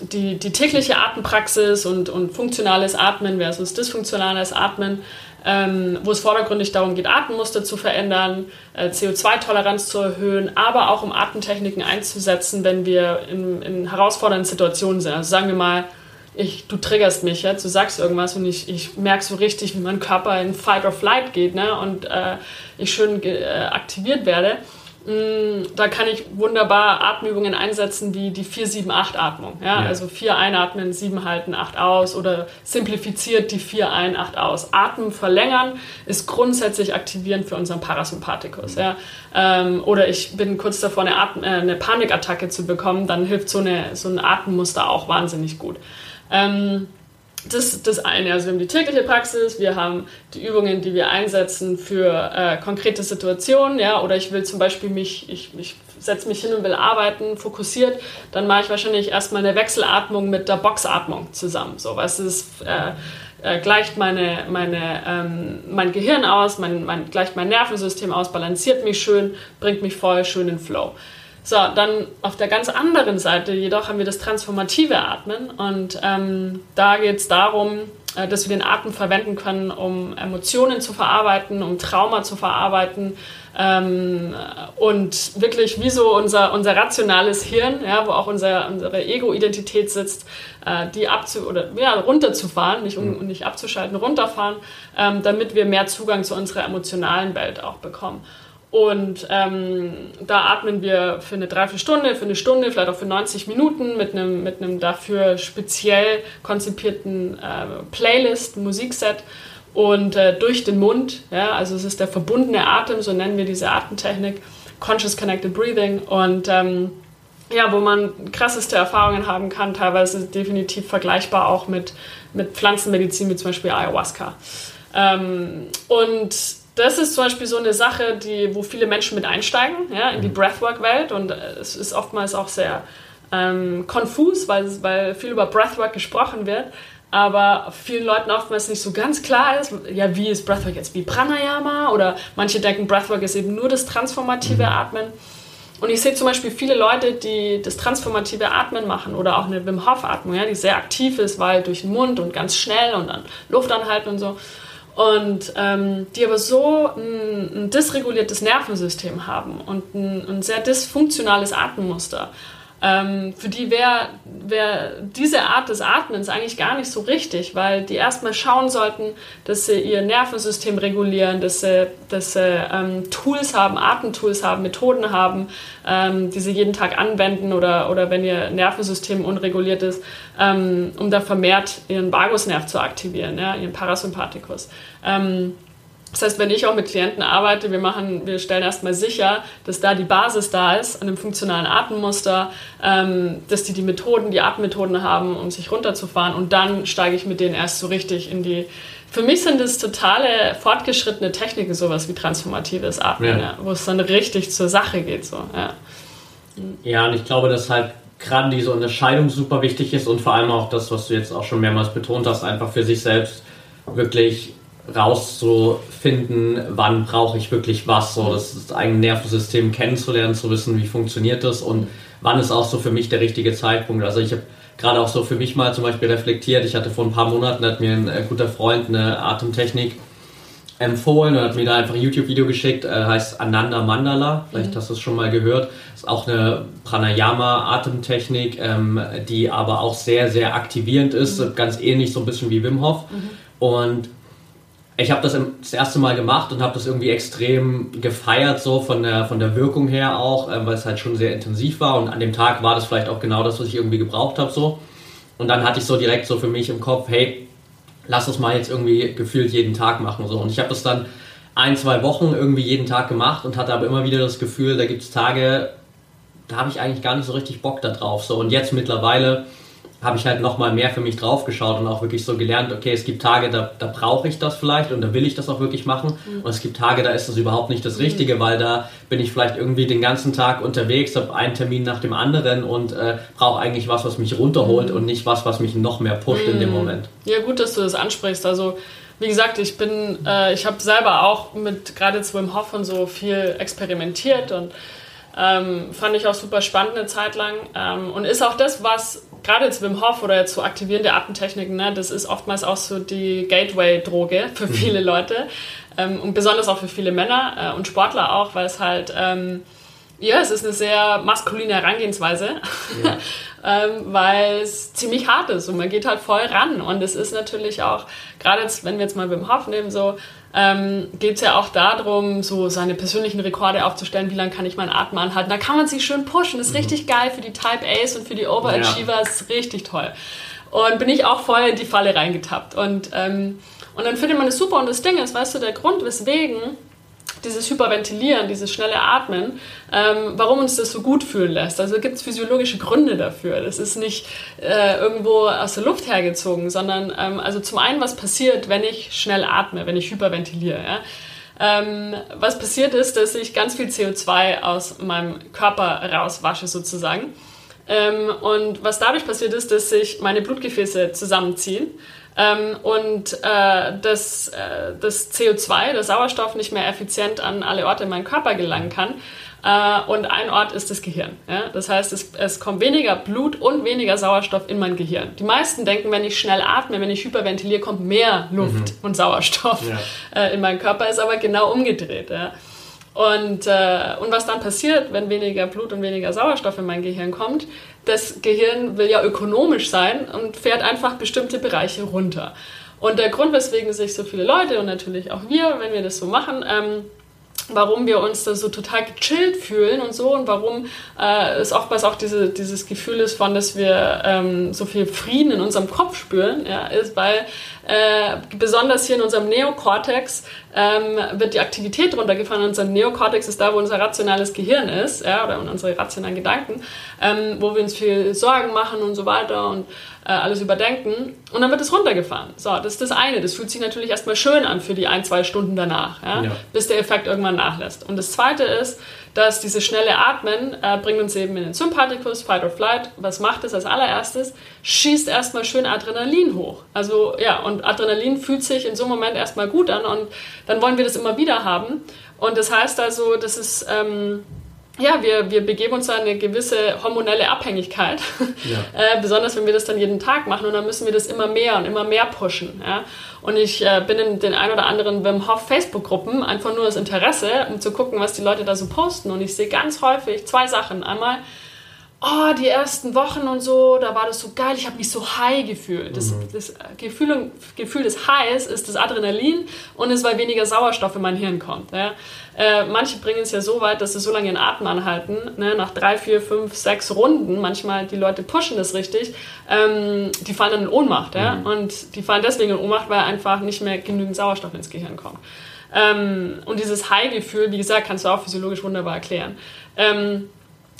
die, die tägliche Atempraxis und, und funktionales Atmen versus dysfunktionales Atmen ähm, wo es vordergründig darum geht, Atemmuster zu verändern, äh, CO2-Toleranz zu erhöhen, aber auch um Atemtechniken einzusetzen, wenn wir in, in herausfordernden Situationen sind. Also sagen wir mal, ich, du triggerst mich, ja? du sagst irgendwas und ich, ich merke so richtig, wie mein Körper in Fight or Flight geht ne? und äh, ich schön äh, aktiviert werde. Mm, da kann ich wunderbar Atemübungen einsetzen wie die 4-7-8-Atmung. Ja? ja? Also 4 einatmen, 7 halten, 8 aus oder simplifiziert die 4 ein, 8 aus. Atmen verlängern ist grundsätzlich aktivierend für unseren Parasympathikus. Ja? Ähm, oder ich bin kurz davor, eine, Atem, äh, eine Panikattacke zu bekommen, dann hilft so, eine, so ein Atemmuster auch wahnsinnig gut. Ähm, das das eine. Also wir haben die tägliche Praxis, wir haben die Übungen, die wir einsetzen für äh, konkrete Situationen, ja, oder ich will zum Beispiel mich, ich, ich setze mich hin und will arbeiten, fokussiert, dann mache ich wahrscheinlich erstmal eine Wechselatmung mit der Boxatmung zusammen. So, was ist äh, äh, gleicht meine, meine, ähm, mein Gehirn aus, mein, mein, gleicht mein Nervensystem aus, balanciert mich schön, bringt mich voll schön in Flow. So, dann auf der ganz anderen Seite jedoch haben wir das transformative Atmen und ähm, da geht es darum, äh, dass wir den Atem verwenden können, um Emotionen zu verarbeiten, um Trauma zu verarbeiten ähm, und wirklich wie so unser, unser rationales Hirn, ja, wo auch unser, unsere Ego-Identität sitzt, äh, die abzu oder ja, runterzufahren, nicht, um, mhm. nicht abzuschalten, runterfahren, ähm, damit wir mehr Zugang zu unserer emotionalen Welt auch bekommen. Und ähm, da atmen wir für eine Dreiviertelstunde, für eine Stunde, vielleicht auch für 90 Minuten mit einem, mit einem dafür speziell konzipierten äh, Playlist, Musikset und äh, durch den Mund. Ja, also es ist der verbundene Atem, so nennen wir diese Atemtechnik, Conscious Connected Breathing. Und ähm, ja, wo man krasseste Erfahrungen haben kann, teilweise definitiv vergleichbar auch mit, mit Pflanzenmedizin, wie zum Beispiel Ayahuasca. Ähm, und das ist zum Beispiel so eine Sache, die, wo viele Menschen mit einsteigen, ja, in die mhm. Breathwork-Welt. Und es ist oftmals auch sehr ähm, konfus, weil, weil viel über Breathwork gesprochen wird. Aber vielen Leuten oftmals nicht so ganz klar ist, ja, wie ist Breathwork jetzt wie Pranayama? Oder manche denken, Breathwork ist eben nur das transformative mhm. Atmen. und ich sehe zum Beispiel viele Leute, die das transformative Atmen machen oder auch eine Wim Hof Atmung, ja, die sehr aktiv ist, weil durch den Mund und ganz schnell und dann Luft anhalten und so. Und ähm, die aber so ein, ein, dysreguliertes Nervensystem haben und ein, ein sehr dysfunktionales Atemmuster ähm, für die wäre wär diese Art des Atmens eigentlich gar nicht so richtig, weil die erstmal schauen sollten, dass sie ihr Nervensystem regulieren, dass sie, dass sie ähm, Tools haben, Atemtools haben, Methoden haben, ähm, die sie jeden Tag anwenden oder, oder wenn ihr Nervensystem unreguliert ist, ähm, um da vermehrt ihren Vagusnerv zu aktivieren, ja, ihren Parasympathikus. Das heißt, wenn ich auch mit Klienten arbeite, wir machen, wir stellen erstmal sicher, dass da die Basis da ist, an dem funktionalen Atemmuster, ähm, dass die die Methoden, die Atemmethoden haben, um sich runterzufahren und dann steige ich mit denen erst so richtig in die. Für mich sind es totale fortgeschrittene Techniken, sowas wie transformatives Atmen, ja. Ja, wo es dann richtig zur Sache geht. So, ja. ja, und ich glaube, dass halt gerade diese Unterscheidung super wichtig ist und vor allem auch das, was du jetzt auch schon mehrmals betont hast, einfach für sich selbst wirklich rauszufinden, wann brauche ich wirklich was, so das eigene Nervensystem kennenzulernen, zu wissen, wie funktioniert das und wann ist auch so für mich der richtige Zeitpunkt. Also ich habe gerade auch so für mich mal zum Beispiel reflektiert, ich hatte vor ein paar Monaten, hat mir ein äh, guter Freund eine Atemtechnik empfohlen und hat mir da einfach ein YouTube-Video geschickt, äh, heißt Ananda Mandala, vielleicht mhm. hast du es schon mal gehört. Ist auch eine Pranayama-Atemtechnik, ähm, die aber auch sehr, sehr aktivierend ist, mhm. ganz ähnlich so ein bisschen wie Wim Hof. Mhm. Und ich habe das das erste Mal gemacht und habe das irgendwie extrem gefeiert, so von der, von der Wirkung her auch, äh, weil es halt schon sehr intensiv war und an dem Tag war das vielleicht auch genau das, was ich irgendwie gebraucht habe so. Und dann hatte ich so direkt so für mich im Kopf, hey, lass das mal jetzt irgendwie gefühlt jeden Tag machen so. Und ich habe das dann ein, zwei Wochen irgendwie jeden Tag gemacht und hatte aber immer wieder das Gefühl, da gibt es Tage, da habe ich eigentlich gar nicht so richtig Bock da drauf. So. Und jetzt mittlerweile habe ich halt nochmal mehr für mich drauf geschaut und auch wirklich so gelernt, okay, es gibt Tage, da, da brauche ich das vielleicht und da will ich das auch wirklich machen. Mhm. Und es gibt Tage, da ist das überhaupt nicht das Richtige, mhm. weil da bin ich vielleicht irgendwie den ganzen Tag unterwegs, habe einen Termin nach dem anderen und äh, brauche eigentlich was, was mich runterholt mhm. und nicht was, was mich noch mehr pusht in dem mhm. Moment. Ja, gut, dass du das ansprichst. Also wie gesagt, ich bin, äh, ich habe selber auch mit gerade jetzt Wim Hof und so viel experimentiert und ähm, fand ich auch super spannend eine Zeit lang. Ähm, und ist auch das, was gerade jetzt Wim Hof oder jetzt so aktivierende Atemtechniken, ne, das ist oftmals auch so die Gateway-Droge für mhm. viele Leute. Ähm, und besonders auch für viele Männer äh, und Sportler auch, weil es halt, ähm, ja, es ist eine sehr maskuline Herangehensweise. Ja. (laughs) ähm, weil es ziemlich hart ist und man geht halt voll ran. Und es ist natürlich auch, gerade jetzt, wenn wir jetzt mal Wim Hof nehmen, so, ähm, geht es ja auch darum, so seine persönlichen Rekorde aufzustellen, wie lange kann ich meinen Atem anhalten. Da kann man sich schön pushen. Das ist mhm. richtig geil für die Type A's und für die Overachiever. Ja. ist richtig toll. Und bin ich auch voll in die Falle reingetappt. Und, ähm, und dann findet man es super. Und das Ding ist, weißt du, der Grund, weswegen dieses Hyperventilieren, dieses schnelle Atmen, ähm, warum uns das so gut fühlen lässt. Also gibt es physiologische Gründe dafür. Das ist nicht äh, irgendwo aus der Luft hergezogen, sondern ähm, also zum einen, was passiert, wenn ich schnell atme, wenn ich hyperventiliere. Ja? Ähm, was passiert ist, dass ich ganz viel CO2 aus meinem Körper rauswasche sozusagen. Ähm, und was dadurch passiert ist, dass sich meine Blutgefäße zusammenziehen ähm, und äh, das, äh, das CO2, der Sauerstoff, nicht mehr effizient an alle Orte in meinen Körper gelangen kann. Äh, und ein Ort ist das Gehirn. Ja? Das heißt, es, es kommt weniger Blut und weniger Sauerstoff in mein Gehirn. Die meisten denken, wenn ich schnell atme, wenn ich hyperventiliere, kommt mehr Luft mhm. und Sauerstoff ja. äh, in meinen Körper. Ist aber genau umgedreht. Ja? Und, äh, und was dann passiert, wenn weniger Blut und weniger Sauerstoff in mein Gehirn kommt, das Gehirn will ja ökonomisch sein und fährt einfach bestimmte Bereiche runter. Und der Grund, weswegen sich so viele Leute und natürlich auch wir, wenn wir das so machen, ähm, warum wir uns da so total gechillt fühlen und so und warum äh, es oftmals auch diese, dieses Gefühl ist von, dass wir ähm, so viel Frieden in unserem Kopf spüren, ja, ist, weil äh, besonders hier in unserem Neokortex ähm, wird die Aktivität runtergefahren. Unser Neokortex ist da, wo unser rationales Gehirn ist, ja, oder unsere rationalen Gedanken, ähm, wo wir uns viel Sorgen machen und so weiter und äh, alles überdenken. Und dann wird es runtergefahren. So, das ist das eine. Das fühlt sich natürlich erstmal schön an für die ein, zwei Stunden danach, ja, ja. bis der Effekt irgendwann nachlässt. Und das zweite ist, dass dieses schnelle Atmen äh, bringt uns eben in den Sympathikus, Fight or Flight. Was macht es als allererstes? Schießt erstmal schön Adrenalin hoch. Also ja, und Adrenalin fühlt sich in so einem Moment erstmal gut an und dann wollen wir das immer wieder haben. Und das heißt also, das ist, ähm, ja, wir, wir begeben uns in eine gewisse hormonelle Abhängigkeit, ja. (laughs) äh, besonders wenn wir das dann jeden Tag machen und dann müssen wir das immer mehr und immer mehr pushen. Ja? Und ich äh, bin in den ein oder anderen Wim Hof Facebook-Gruppen, einfach nur das Interesse, um zu gucken, was die Leute da so posten. Und ich sehe ganz häufig zwei Sachen. Einmal, oh, die ersten Wochen und so, da war das so geil, ich habe mich so high gefühlt. Das, mhm. das Gefühl, Gefühl des Highs ist das Adrenalin und es, weil weniger Sauerstoff in mein Hirn kommt. Ja. Äh, manche bringen es ja so weit, dass sie so lange ihren Atem anhalten, ne, nach drei, vier, fünf, sechs Runden, manchmal die Leute pushen das richtig, ähm, die fallen dann in Ohnmacht. Ja. Mhm. Und die fallen deswegen in Ohnmacht, weil einfach nicht mehr genügend Sauerstoff ins Gehirn kommt. Ähm, und dieses High-Gefühl, wie gesagt, kannst du auch physiologisch wunderbar erklären. Ähm,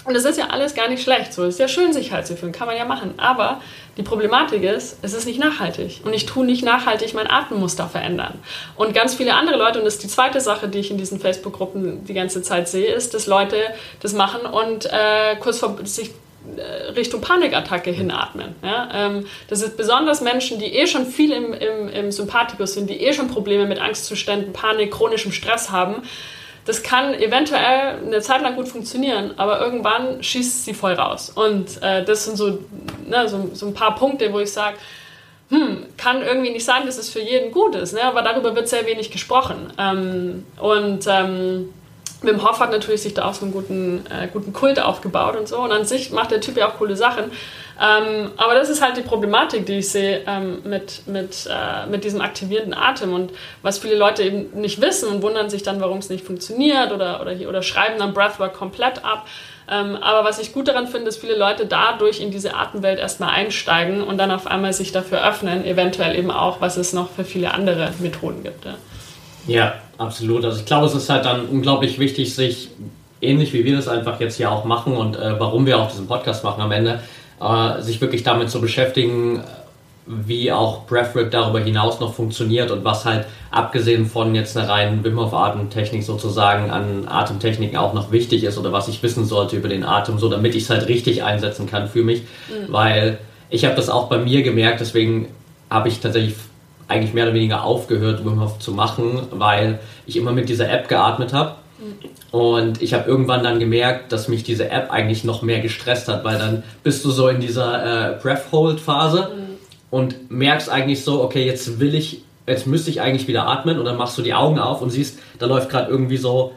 und das ist ja alles gar nicht schlecht. So, es ist ja schön, sich halt zu fühlen, kann man ja machen. Aber die Problematik ist, es ist nicht nachhaltig. Und ich tue nicht nachhaltig mein Atemmuster verändern. Und ganz viele andere Leute, und das ist die zweite Sache, die ich in diesen Facebook-Gruppen die ganze Zeit sehe, ist, dass Leute das machen und äh, kurz vor sich äh, Richtung Panikattacke hinatmen. Ja? Ähm, das ist besonders Menschen, die eh schon viel im, im, im Sympathikus sind, die eh schon Probleme mit Angstzuständen, Panik, chronischem Stress haben das kann eventuell eine Zeit lang gut funktionieren, aber irgendwann schießt sie voll raus. Und äh, das sind so, ne, so, so, ein paar Punkte, wo ich sage, hm, kann irgendwie nicht sein, dass es für jeden gut ist, ne? aber darüber wird sehr wenig gesprochen. Ähm, und ähm, Wim Hof hat natürlich sich da auch so einen guten, äh, guten Kult aufgebaut und so. Und an sich macht der Typ ja auch coole Sachen. Ähm, aber das ist halt die Problematik, die ich sehe ähm, mit, mit, äh, mit diesem aktivierenden Atem. Und was viele Leute eben nicht wissen und wundern sich dann, warum es nicht funktioniert oder, oder, oder schreiben dann Breathwork komplett ab. Ähm, aber was ich gut daran finde, ist, viele Leute dadurch in diese Atemwelt erstmal einsteigen und dann auf einmal sich dafür öffnen, eventuell eben auch, was es noch für viele andere Methoden gibt. Ja. Ja, absolut. Also ich glaube, es ist halt dann unglaublich wichtig, sich ähnlich wie wir das einfach jetzt hier auch machen und äh, warum wir auch diesen Podcast machen am Ende, sich wirklich damit zu beschäftigen, wie auch Breathwork darüber hinaus noch funktioniert und was halt abgesehen von jetzt einer reinen Wim Hof Atemtechnik sozusagen an Atemtechniken auch noch wichtig ist oder was ich wissen sollte über den Atem, so damit ich es halt richtig einsetzen kann für mich, mhm. weil ich habe das auch bei mir gemerkt, deswegen habe ich tatsächlich eigentlich mehr oder weniger aufgehört, Wim Hof zu machen, weil ich immer mit dieser App geatmet habe. Und ich habe irgendwann dann gemerkt, dass mich diese App eigentlich noch mehr gestresst hat, weil dann bist du so in dieser äh, Breath-Hold-Phase mhm. und merkst eigentlich so, okay, jetzt will ich, jetzt müsste ich eigentlich wieder atmen und dann machst du die Augen auf und siehst, da läuft gerade irgendwie so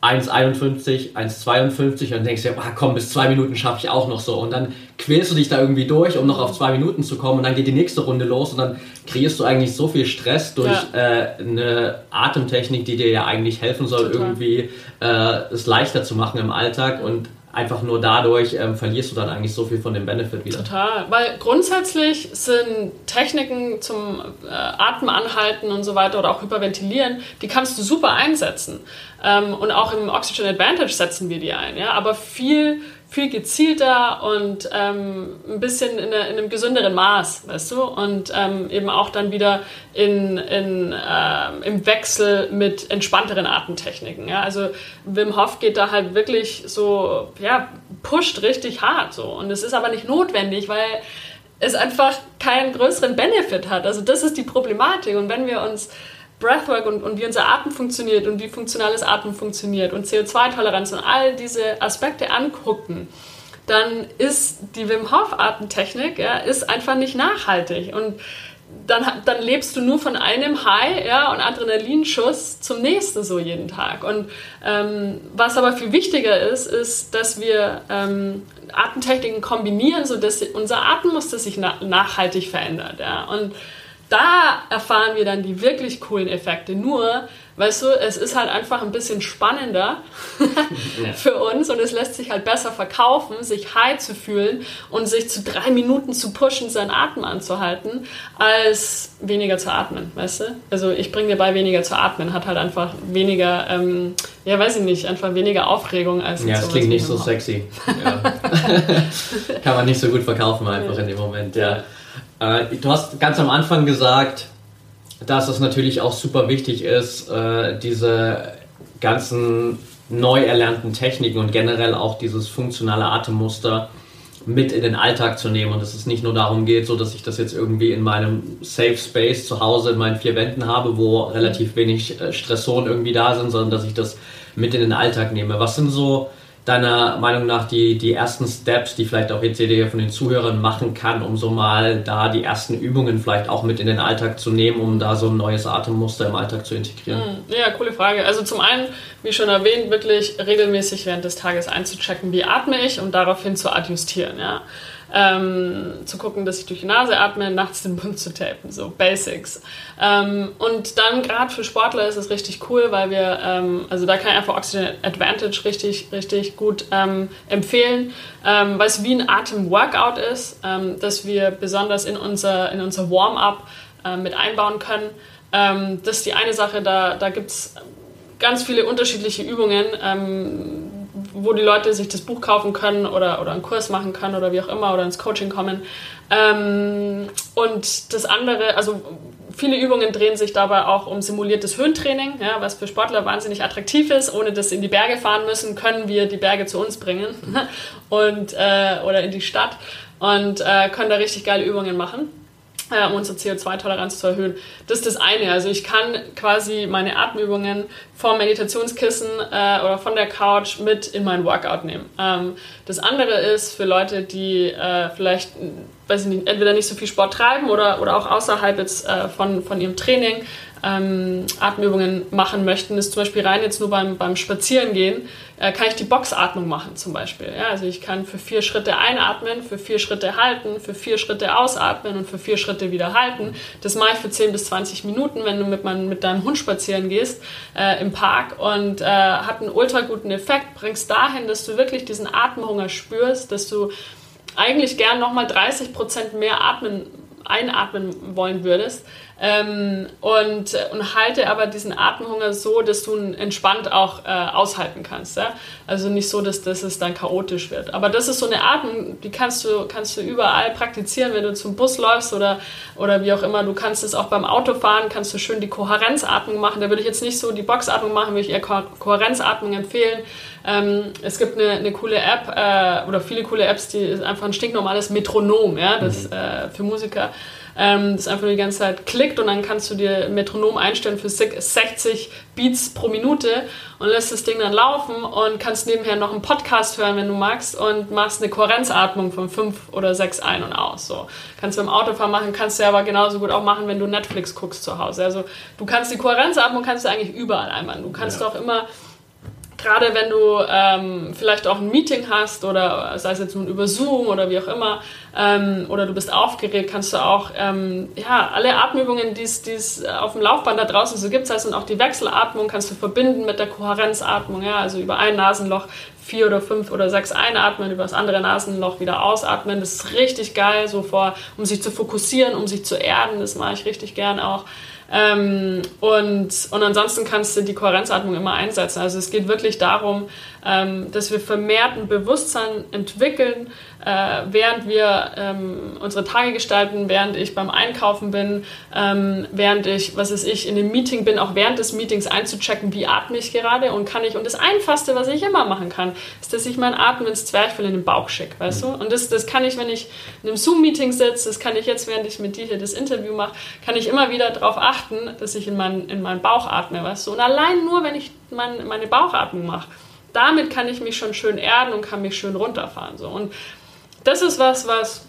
1,51, 1,52 und denkst dir, ah, komm, bis zwei Minuten schaffe ich auch noch so. Und dann quälst du dich da irgendwie durch, um noch auf zwei Minuten zu kommen und dann geht die nächste Runde los und dann kreierst du eigentlich so viel Stress durch ja. äh, eine Atemtechnik, die dir ja eigentlich helfen soll, Total. irgendwie äh, es leichter zu machen im Alltag und einfach nur dadurch ähm, verlierst du dann eigentlich so viel von dem Benefit wieder. Total, weil grundsätzlich sind Techniken zum äh, Atmen anhalten und so weiter oder auch hyperventilieren, die kannst du super einsetzen. Ähm, und auch im Oxygen Advantage setzen wir die ein. Ja? Aber viel viel gezielter und ähm, ein bisschen in, eine, in, einem gesünderen Maß, weißt du? Und ähm, eben auch dann wieder in, in, äh, im Wechsel mit entspannteren Atemtechniken. Ja? Also Wim Hof geht da halt wirklich so, ja, pusht richtig hart so. Und es ist aber nicht notwendig, weil es einfach keinen größeren Benefit hat. Also das ist die Problematik. Und wenn wir uns Breathwork und, und wie unser Atem funktioniert und wie funktionales Atmen funktioniert und CO2-Toleranz und all diese Aspekte angucken, dann ist die Wim Hof Atemtechnik ja, einfach nicht nachhaltig und dann, dann lebst du nur von einem High ja, und Adrenalinschuss zum nächsten so jeden Tag. Und ähm, was aber viel wichtiger ist, ist, dass wir ähm, Atemtechniken kombinieren, sodass unser Atemmuster sich na nachhaltig verändert. Ja. Und da erfahren wir dann die wirklich coolen Effekte. Nur, weißt du, es ist halt einfach ein bisschen spannender (laughs) für uns und es lässt sich halt besser verkaufen, sich high zu fühlen und sich zu drei Minuten zu pushen, seinen Atem anzuhalten, als weniger zu atmen, weißt du? Also ich bringe dir bei, weniger zu atmen, hat halt einfach weniger, ähm, ja weiß ich nicht, einfach weniger Aufregung als Ja, es klingt nicht so sexy. Ja. (laughs) Kann man nicht so gut verkaufen einfach ja. in dem Moment, ja. Äh, du hast ganz am Anfang gesagt, dass es natürlich auch super wichtig ist, äh, diese ganzen neu erlernten Techniken und generell auch dieses funktionale Atemmuster mit in den Alltag zu nehmen und dass es nicht nur darum geht, so dass ich das jetzt irgendwie in meinem Safe Space zu Hause in meinen vier Wänden habe, wo relativ wenig äh, Stressoren irgendwie da sind, sondern dass ich das mit in den Alltag nehme. Was sind so deiner Meinung nach die, die ersten Steps, die vielleicht auch jetzt jeder von den Zuhörern machen kann, um so mal da die ersten Übungen vielleicht auch mit in den Alltag zu nehmen, um da so ein neues Atemmuster im Alltag zu integrieren? Hm, ja, coole Frage. Also zum einen, wie schon erwähnt, wirklich regelmäßig während des Tages einzuchecken, wie atme ich und daraufhin zu adjustieren. Ja ähm, zu gucken, dass ich durch die Nase atme, nachts den Mund zu tapen, so Basics. Ähm, und dann gerade für Sportler ist es richtig cool, weil wir, ähm, also da kann ich einfach Oxygen Advantage richtig, richtig gut ähm, empfehlen, ähm, weil es wie ein Atem-Workout ist, ähm, dass wir besonders in unser, in unser Warm-up äh, mit einbauen können. das ist die eine Sache, da, da gibt es ganz viele unterschiedliche Übungen wo die Leute sich das Buch kaufen können oder, oder einen Kurs machen können oder wie auch immer oder ins Coaching kommen. Ähm, und das andere, also viele Übungen drehen sich dabei auch um simuliertes Höhentraining, ja, was für Sportler wahnsinnig attraktiv ist. Ohne dass sie in die Berge fahren müssen, können wir die Berge zu uns bringen (laughs) und, äh, oder in die Stadt und äh, können da richtig geile Übungen machen um unsere CO2-Toleranz zu erhöhen. Das ist das eine. Also ich kann quasi meine Atemübungen vom Meditationskissen äh, oder von der Couch mit in mein Workout nehmen. Ähm, das andere ist für Leute, die äh, vielleicht weiß ich nicht, entweder nicht so viel Sport treiben oder, oder auch außerhalb jetzt äh, von, von ihrem Training ähm, Atemübungen machen möchten, ist zum Beispiel rein jetzt nur beim, beim Spazierengehen, äh, kann ich die Boxatmung machen zum Beispiel. Ja, also ich kann für vier Schritte einatmen, für vier Schritte halten, für vier Schritte ausatmen und für vier Schritte wieder halten. Das mache ich für 10 bis 20 Minuten, wenn du mit, mein, mit deinem Hund spazieren gehst äh, im Park und äh, hat einen ultra guten Effekt, bringst dahin, dass du wirklich diesen Atemhunger spürst, dass du eigentlich gern nochmal 30 Prozent mehr atmen, einatmen wollen würdest ähm, und, und halte aber diesen Atemhunger so, dass du ihn entspannt auch äh, aushalten kannst. Ja? Also nicht so, dass, dass es dann chaotisch wird. Aber das ist so eine Atmung, die kannst du, kannst du überall praktizieren, wenn du zum Bus läufst oder, oder wie auch immer. Du kannst es auch beim Autofahren, kannst du schön die Kohärenzatmung machen. Da würde ich jetzt nicht so die Boxatmung machen, würde ich eher Ko Kohärenzatmung empfehlen. Ähm, es gibt eine, eine coole App äh, oder viele coole Apps, die ist einfach ein stinknormales Metronom, ja, das mhm. äh, für Musiker ähm, das einfach nur die ganze Zeit klickt und dann kannst du dir Metronom einstellen für 60 Beats pro Minute und lässt das Ding dann laufen und kannst nebenher noch einen Podcast hören, wenn du magst und machst eine Kohärenzatmung von 5 oder 6 ein und aus. So. Kannst du im Autofahren machen, kannst du aber genauso gut auch machen, wenn du Netflix guckst zu Hause. Also du kannst die Kohärenzatmung kannst du eigentlich überall einmachen. Du kannst ja. auch immer gerade wenn du ähm, vielleicht auch ein Meeting hast oder sei es jetzt nun über Zoom oder wie auch immer ähm, oder du bist aufgeregt, kannst du auch ähm, ja, alle Atemübungen, die es auf dem Laufband da draußen so gibt, das heißt auch die Wechselatmung, kannst du verbinden mit der Kohärenzatmung, ja, also über ein Nasenloch vier oder fünf oder sechs einatmen, über das andere Nasenloch wieder ausatmen. Das ist richtig geil, so vor, um sich zu fokussieren, um sich zu erden. Das mache ich richtig gern auch. Ähm, und, und ansonsten kannst du die Kohärenzatmung immer einsetzen. Also es geht wirklich darum, ähm, dass wir vermehrt ein Bewusstsein entwickeln, äh, während wir ähm, unsere Tage gestalten, während ich beim Einkaufen bin, ähm, während ich, was ist ich, in einem Meeting bin, auch während des Meetings einzuchecken, wie atme ich gerade und kann ich, und das Einfachste, was ich immer machen kann, ist, dass ich meinen Atem ins Zwerchfell in den Bauch schicke, weißt du? Und das, das kann ich, wenn ich in einem Zoom-Meeting sitze, das kann ich jetzt, während ich mit dir hier das Interview mache, kann ich immer wieder darauf achten, dass ich in, mein, in meinen Bauch atme, weißt du? Und allein nur, wenn ich mein, meine Bauchatmung mache, damit kann ich mich schon schön erden und kann mich schön runterfahren. So. Und das ist was, was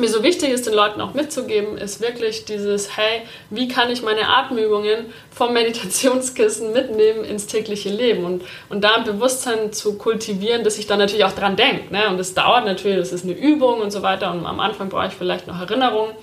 mir so wichtig ist, den Leuten auch mitzugeben, ist wirklich dieses, hey, wie kann ich meine Atemübungen vom Meditationskissen mitnehmen ins tägliche Leben und, und da ein Bewusstsein zu kultivieren, dass ich dann natürlich auch dran denke. Ne? Und das dauert natürlich, das ist eine Übung und so weiter und am Anfang brauche ich vielleicht noch Erinnerungen.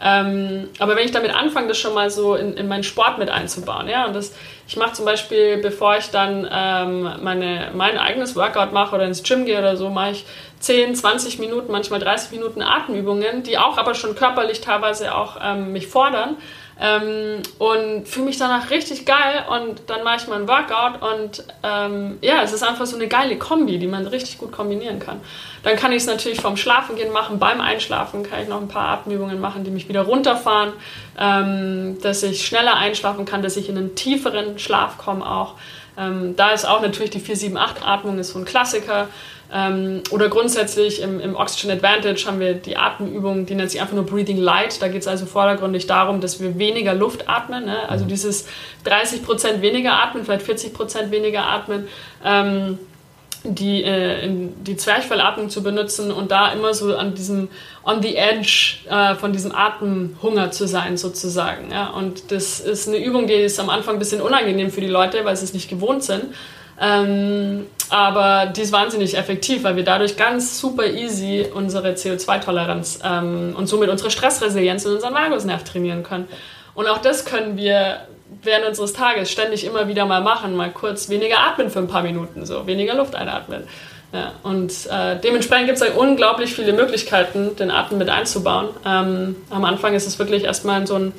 Ähm, aber wenn ich damit anfange, das schon mal so in, in meinen Sport mit einzubauen, ja, und das, ich mache zum Beispiel, bevor ich dann ähm, meine, mein eigenes Workout mache oder ins Gym gehe oder so, mache ich 10, 20 Minuten, manchmal 30 Minuten Atemübungen, die auch aber schon körperlich teilweise auch ähm, mich fordern. Ähm, und fühle mich danach richtig geil und dann mache ich mal ein Workout und ähm, ja, es ist einfach so eine geile Kombi, die man richtig gut kombinieren kann. Dann kann ich es natürlich vom Schlafengehen machen, beim Einschlafen kann ich noch ein paar Atemübungen machen, die mich wieder runterfahren, ähm, dass ich schneller einschlafen kann, dass ich in einen tieferen Schlaf komme auch. Ähm, da ist auch natürlich die 4-7-8-Atmung ist so ein Klassiker. Ähm, oder grundsätzlich im, im, Oxygen Advantage haben wir die Atemübung, die nennt sich einfach nur Breathing Light. Da geht es also vordergründig darum, dass wir weniger Luft atmen. Ne? Also mhm. dieses 30% weniger atmen, vielleicht 40% weniger atmen. Ähm, die, äh, die Zwerchfellatmung zu benutzen und da immer so an diesem on the edge äh, von diesem Atemhunger zu sein sozusagen. Ja? Und das ist eine Übung, die ist am Anfang ein bisschen unangenehm für die Leute, weil sie es nicht gewohnt sind. Ähm, aber die ist wahnsinnig effektiv, weil wir dadurch ganz super easy unsere CO2-Toleranz ähm, und somit unsere Stressresilienz in unseren Vagusnerv trainieren können. Und auch das können wir während unseres Tages ständig immer wieder mal machen, mal kurz weniger atmen für ein paar Minuten, so weniger Luft einatmen. Ja, und äh, dementsprechend gibt es unglaublich viele Möglichkeiten, den Atem mit einzubauen. Ähm, am Anfang ist es wirklich erstmal so ein,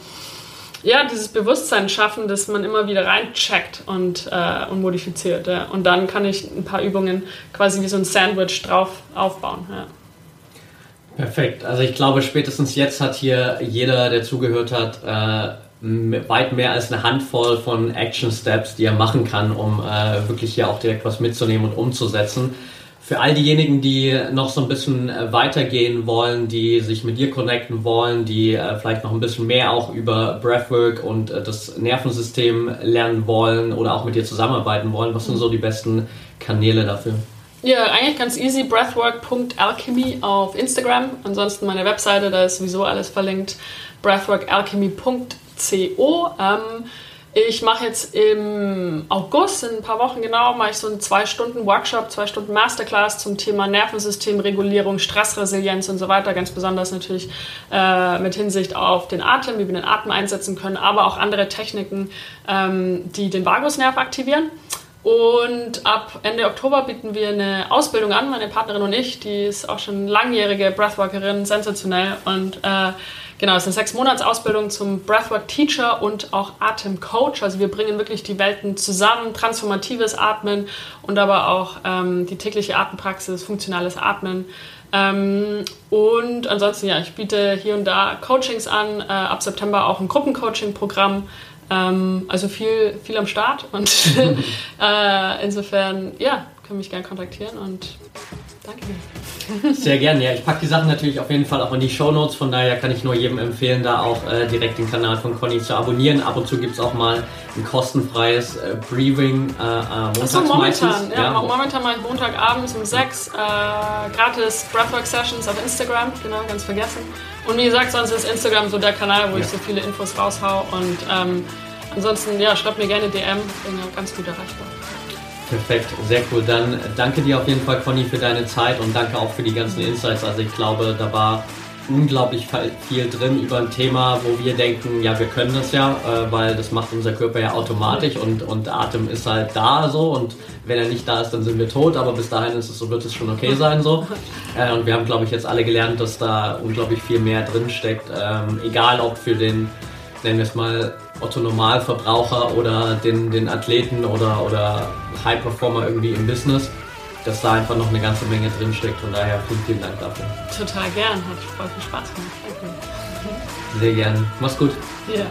ja, dieses Bewusstsein schaffen, dass man immer wieder reincheckt und, äh, und modifiziert. Ja. Und dann kann ich ein paar Übungen quasi wie so ein Sandwich drauf aufbauen. Ja. Perfekt. Also ich glaube, spätestens jetzt hat hier jeder, der zugehört hat, äh, weit mehr als eine Handvoll von Action Steps, die er machen kann, um äh, wirklich hier auch direkt was mitzunehmen und umzusetzen. Für all diejenigen, die noch so ein bisschen äh, weitergehen wollen, die sich mit dir connecten wollen, die äh, vielleicht noch ein bisschen mehr auch über Breathwork und äh, das Nervensystem lernen wollen oder auch mit dir zusammenarbeiten wollen, was sind so die besten Kanäle dafür? Ja, eigentlich ganz easy. Breathwork.alchemy auf Instagram. Ansonsten meine Webseite, da ist sowieso alles verlinkt. breathworkalchemy.co. Ähm, ich mache jetzt im August, in ein paar Wochen genau, mache ich so einen zwei Stunden Workshop, zwei Stunden Masterclass zum Thema Nervensystemregulierung, Stressresilienz und so weiter. Ganz besonders natürlich äh, mit Hinsicht auf den Atem, wie wir den Atem einsetzen können, aber auch andere Techniken, ähm, die den Vagusnerv aktivieren. Und ab Ende Oktober bieten wir eine Ausbildung an, meine Partnerin und ich, die ist auch schon langjährige Breathworkerin, sensationell. Und äh, genau, es ist eine sechs Monats Ausbildung zum Breathwork Teacher und auch Atemcoach. Also wir bringen wirklich die Welten zusammen, transformatives Atmen und aber auch ähm, die tägliche Atempraxis, funktionales Atmen. Ähm, und ansonsten, ja, ich biete hier und da Coachings an, äh, ab September auch ein Gruppencoaching-Programm ähm, also viel, viel am Start und (laughs) (laughs) äh, insofern, ja, können mich gerne kontaktieren und danke dir. (laughs) Sehr gerne, ja. Ich packe die Sachen natürlich auf jeden Fall auch in die Show Notes, von daher kann ich nur jedem empfehlen, da auch äh, direkt den Kanal von Conny zu abonnieren. Ab und zu gibt es auch mal ein kostenfreies äh, Briefing äh, äh montags Achso, momentan, ja, ja, momentan mache ich Montagabends um 6 äh, gratis Breathwork Sessions auf Instagram, genau, ganz vergessen. Und wie gesagt, sonst ist Instagram so der Kanal, wo ja. ich so viele Infos raushau. Und ähm, ansonsten, ja, schreibt mir gerne DM, bin ja ganz gut erreichbar. Perfekt, sehr cool. Dann danke dir auf jeden Fall, Conny, für deine Zeit und danke auch für die ganzen Insights. Also ich glaube, da war unglaublich viel drin über ein Thema, wo wir denken, ja, wir können das ja, äh, weil das macht unser Körper ja automatisch und, und Atem ist halt da so und wenn er nicht da ist, dann sind wir tot, aber bis dahin ist es so, wird es schon okay sein so. Äh, und wir haben, glaube ich, jetzt alle gelernt, dass da unglaublich viel mehr drin steckt, ähm, egal ob für den, nennen wir es mal, Otto Normalverbraucher oder den, den Athleten oder, oder High Performer irgendwie im Business dass da einfach noch eine ganze Menge drin steckt. Von daher vielen, vielen Dank dafür. Total gern, hat voll viel Spaß gemacht. Danke. Sehr gern. Mach's gut. Ja.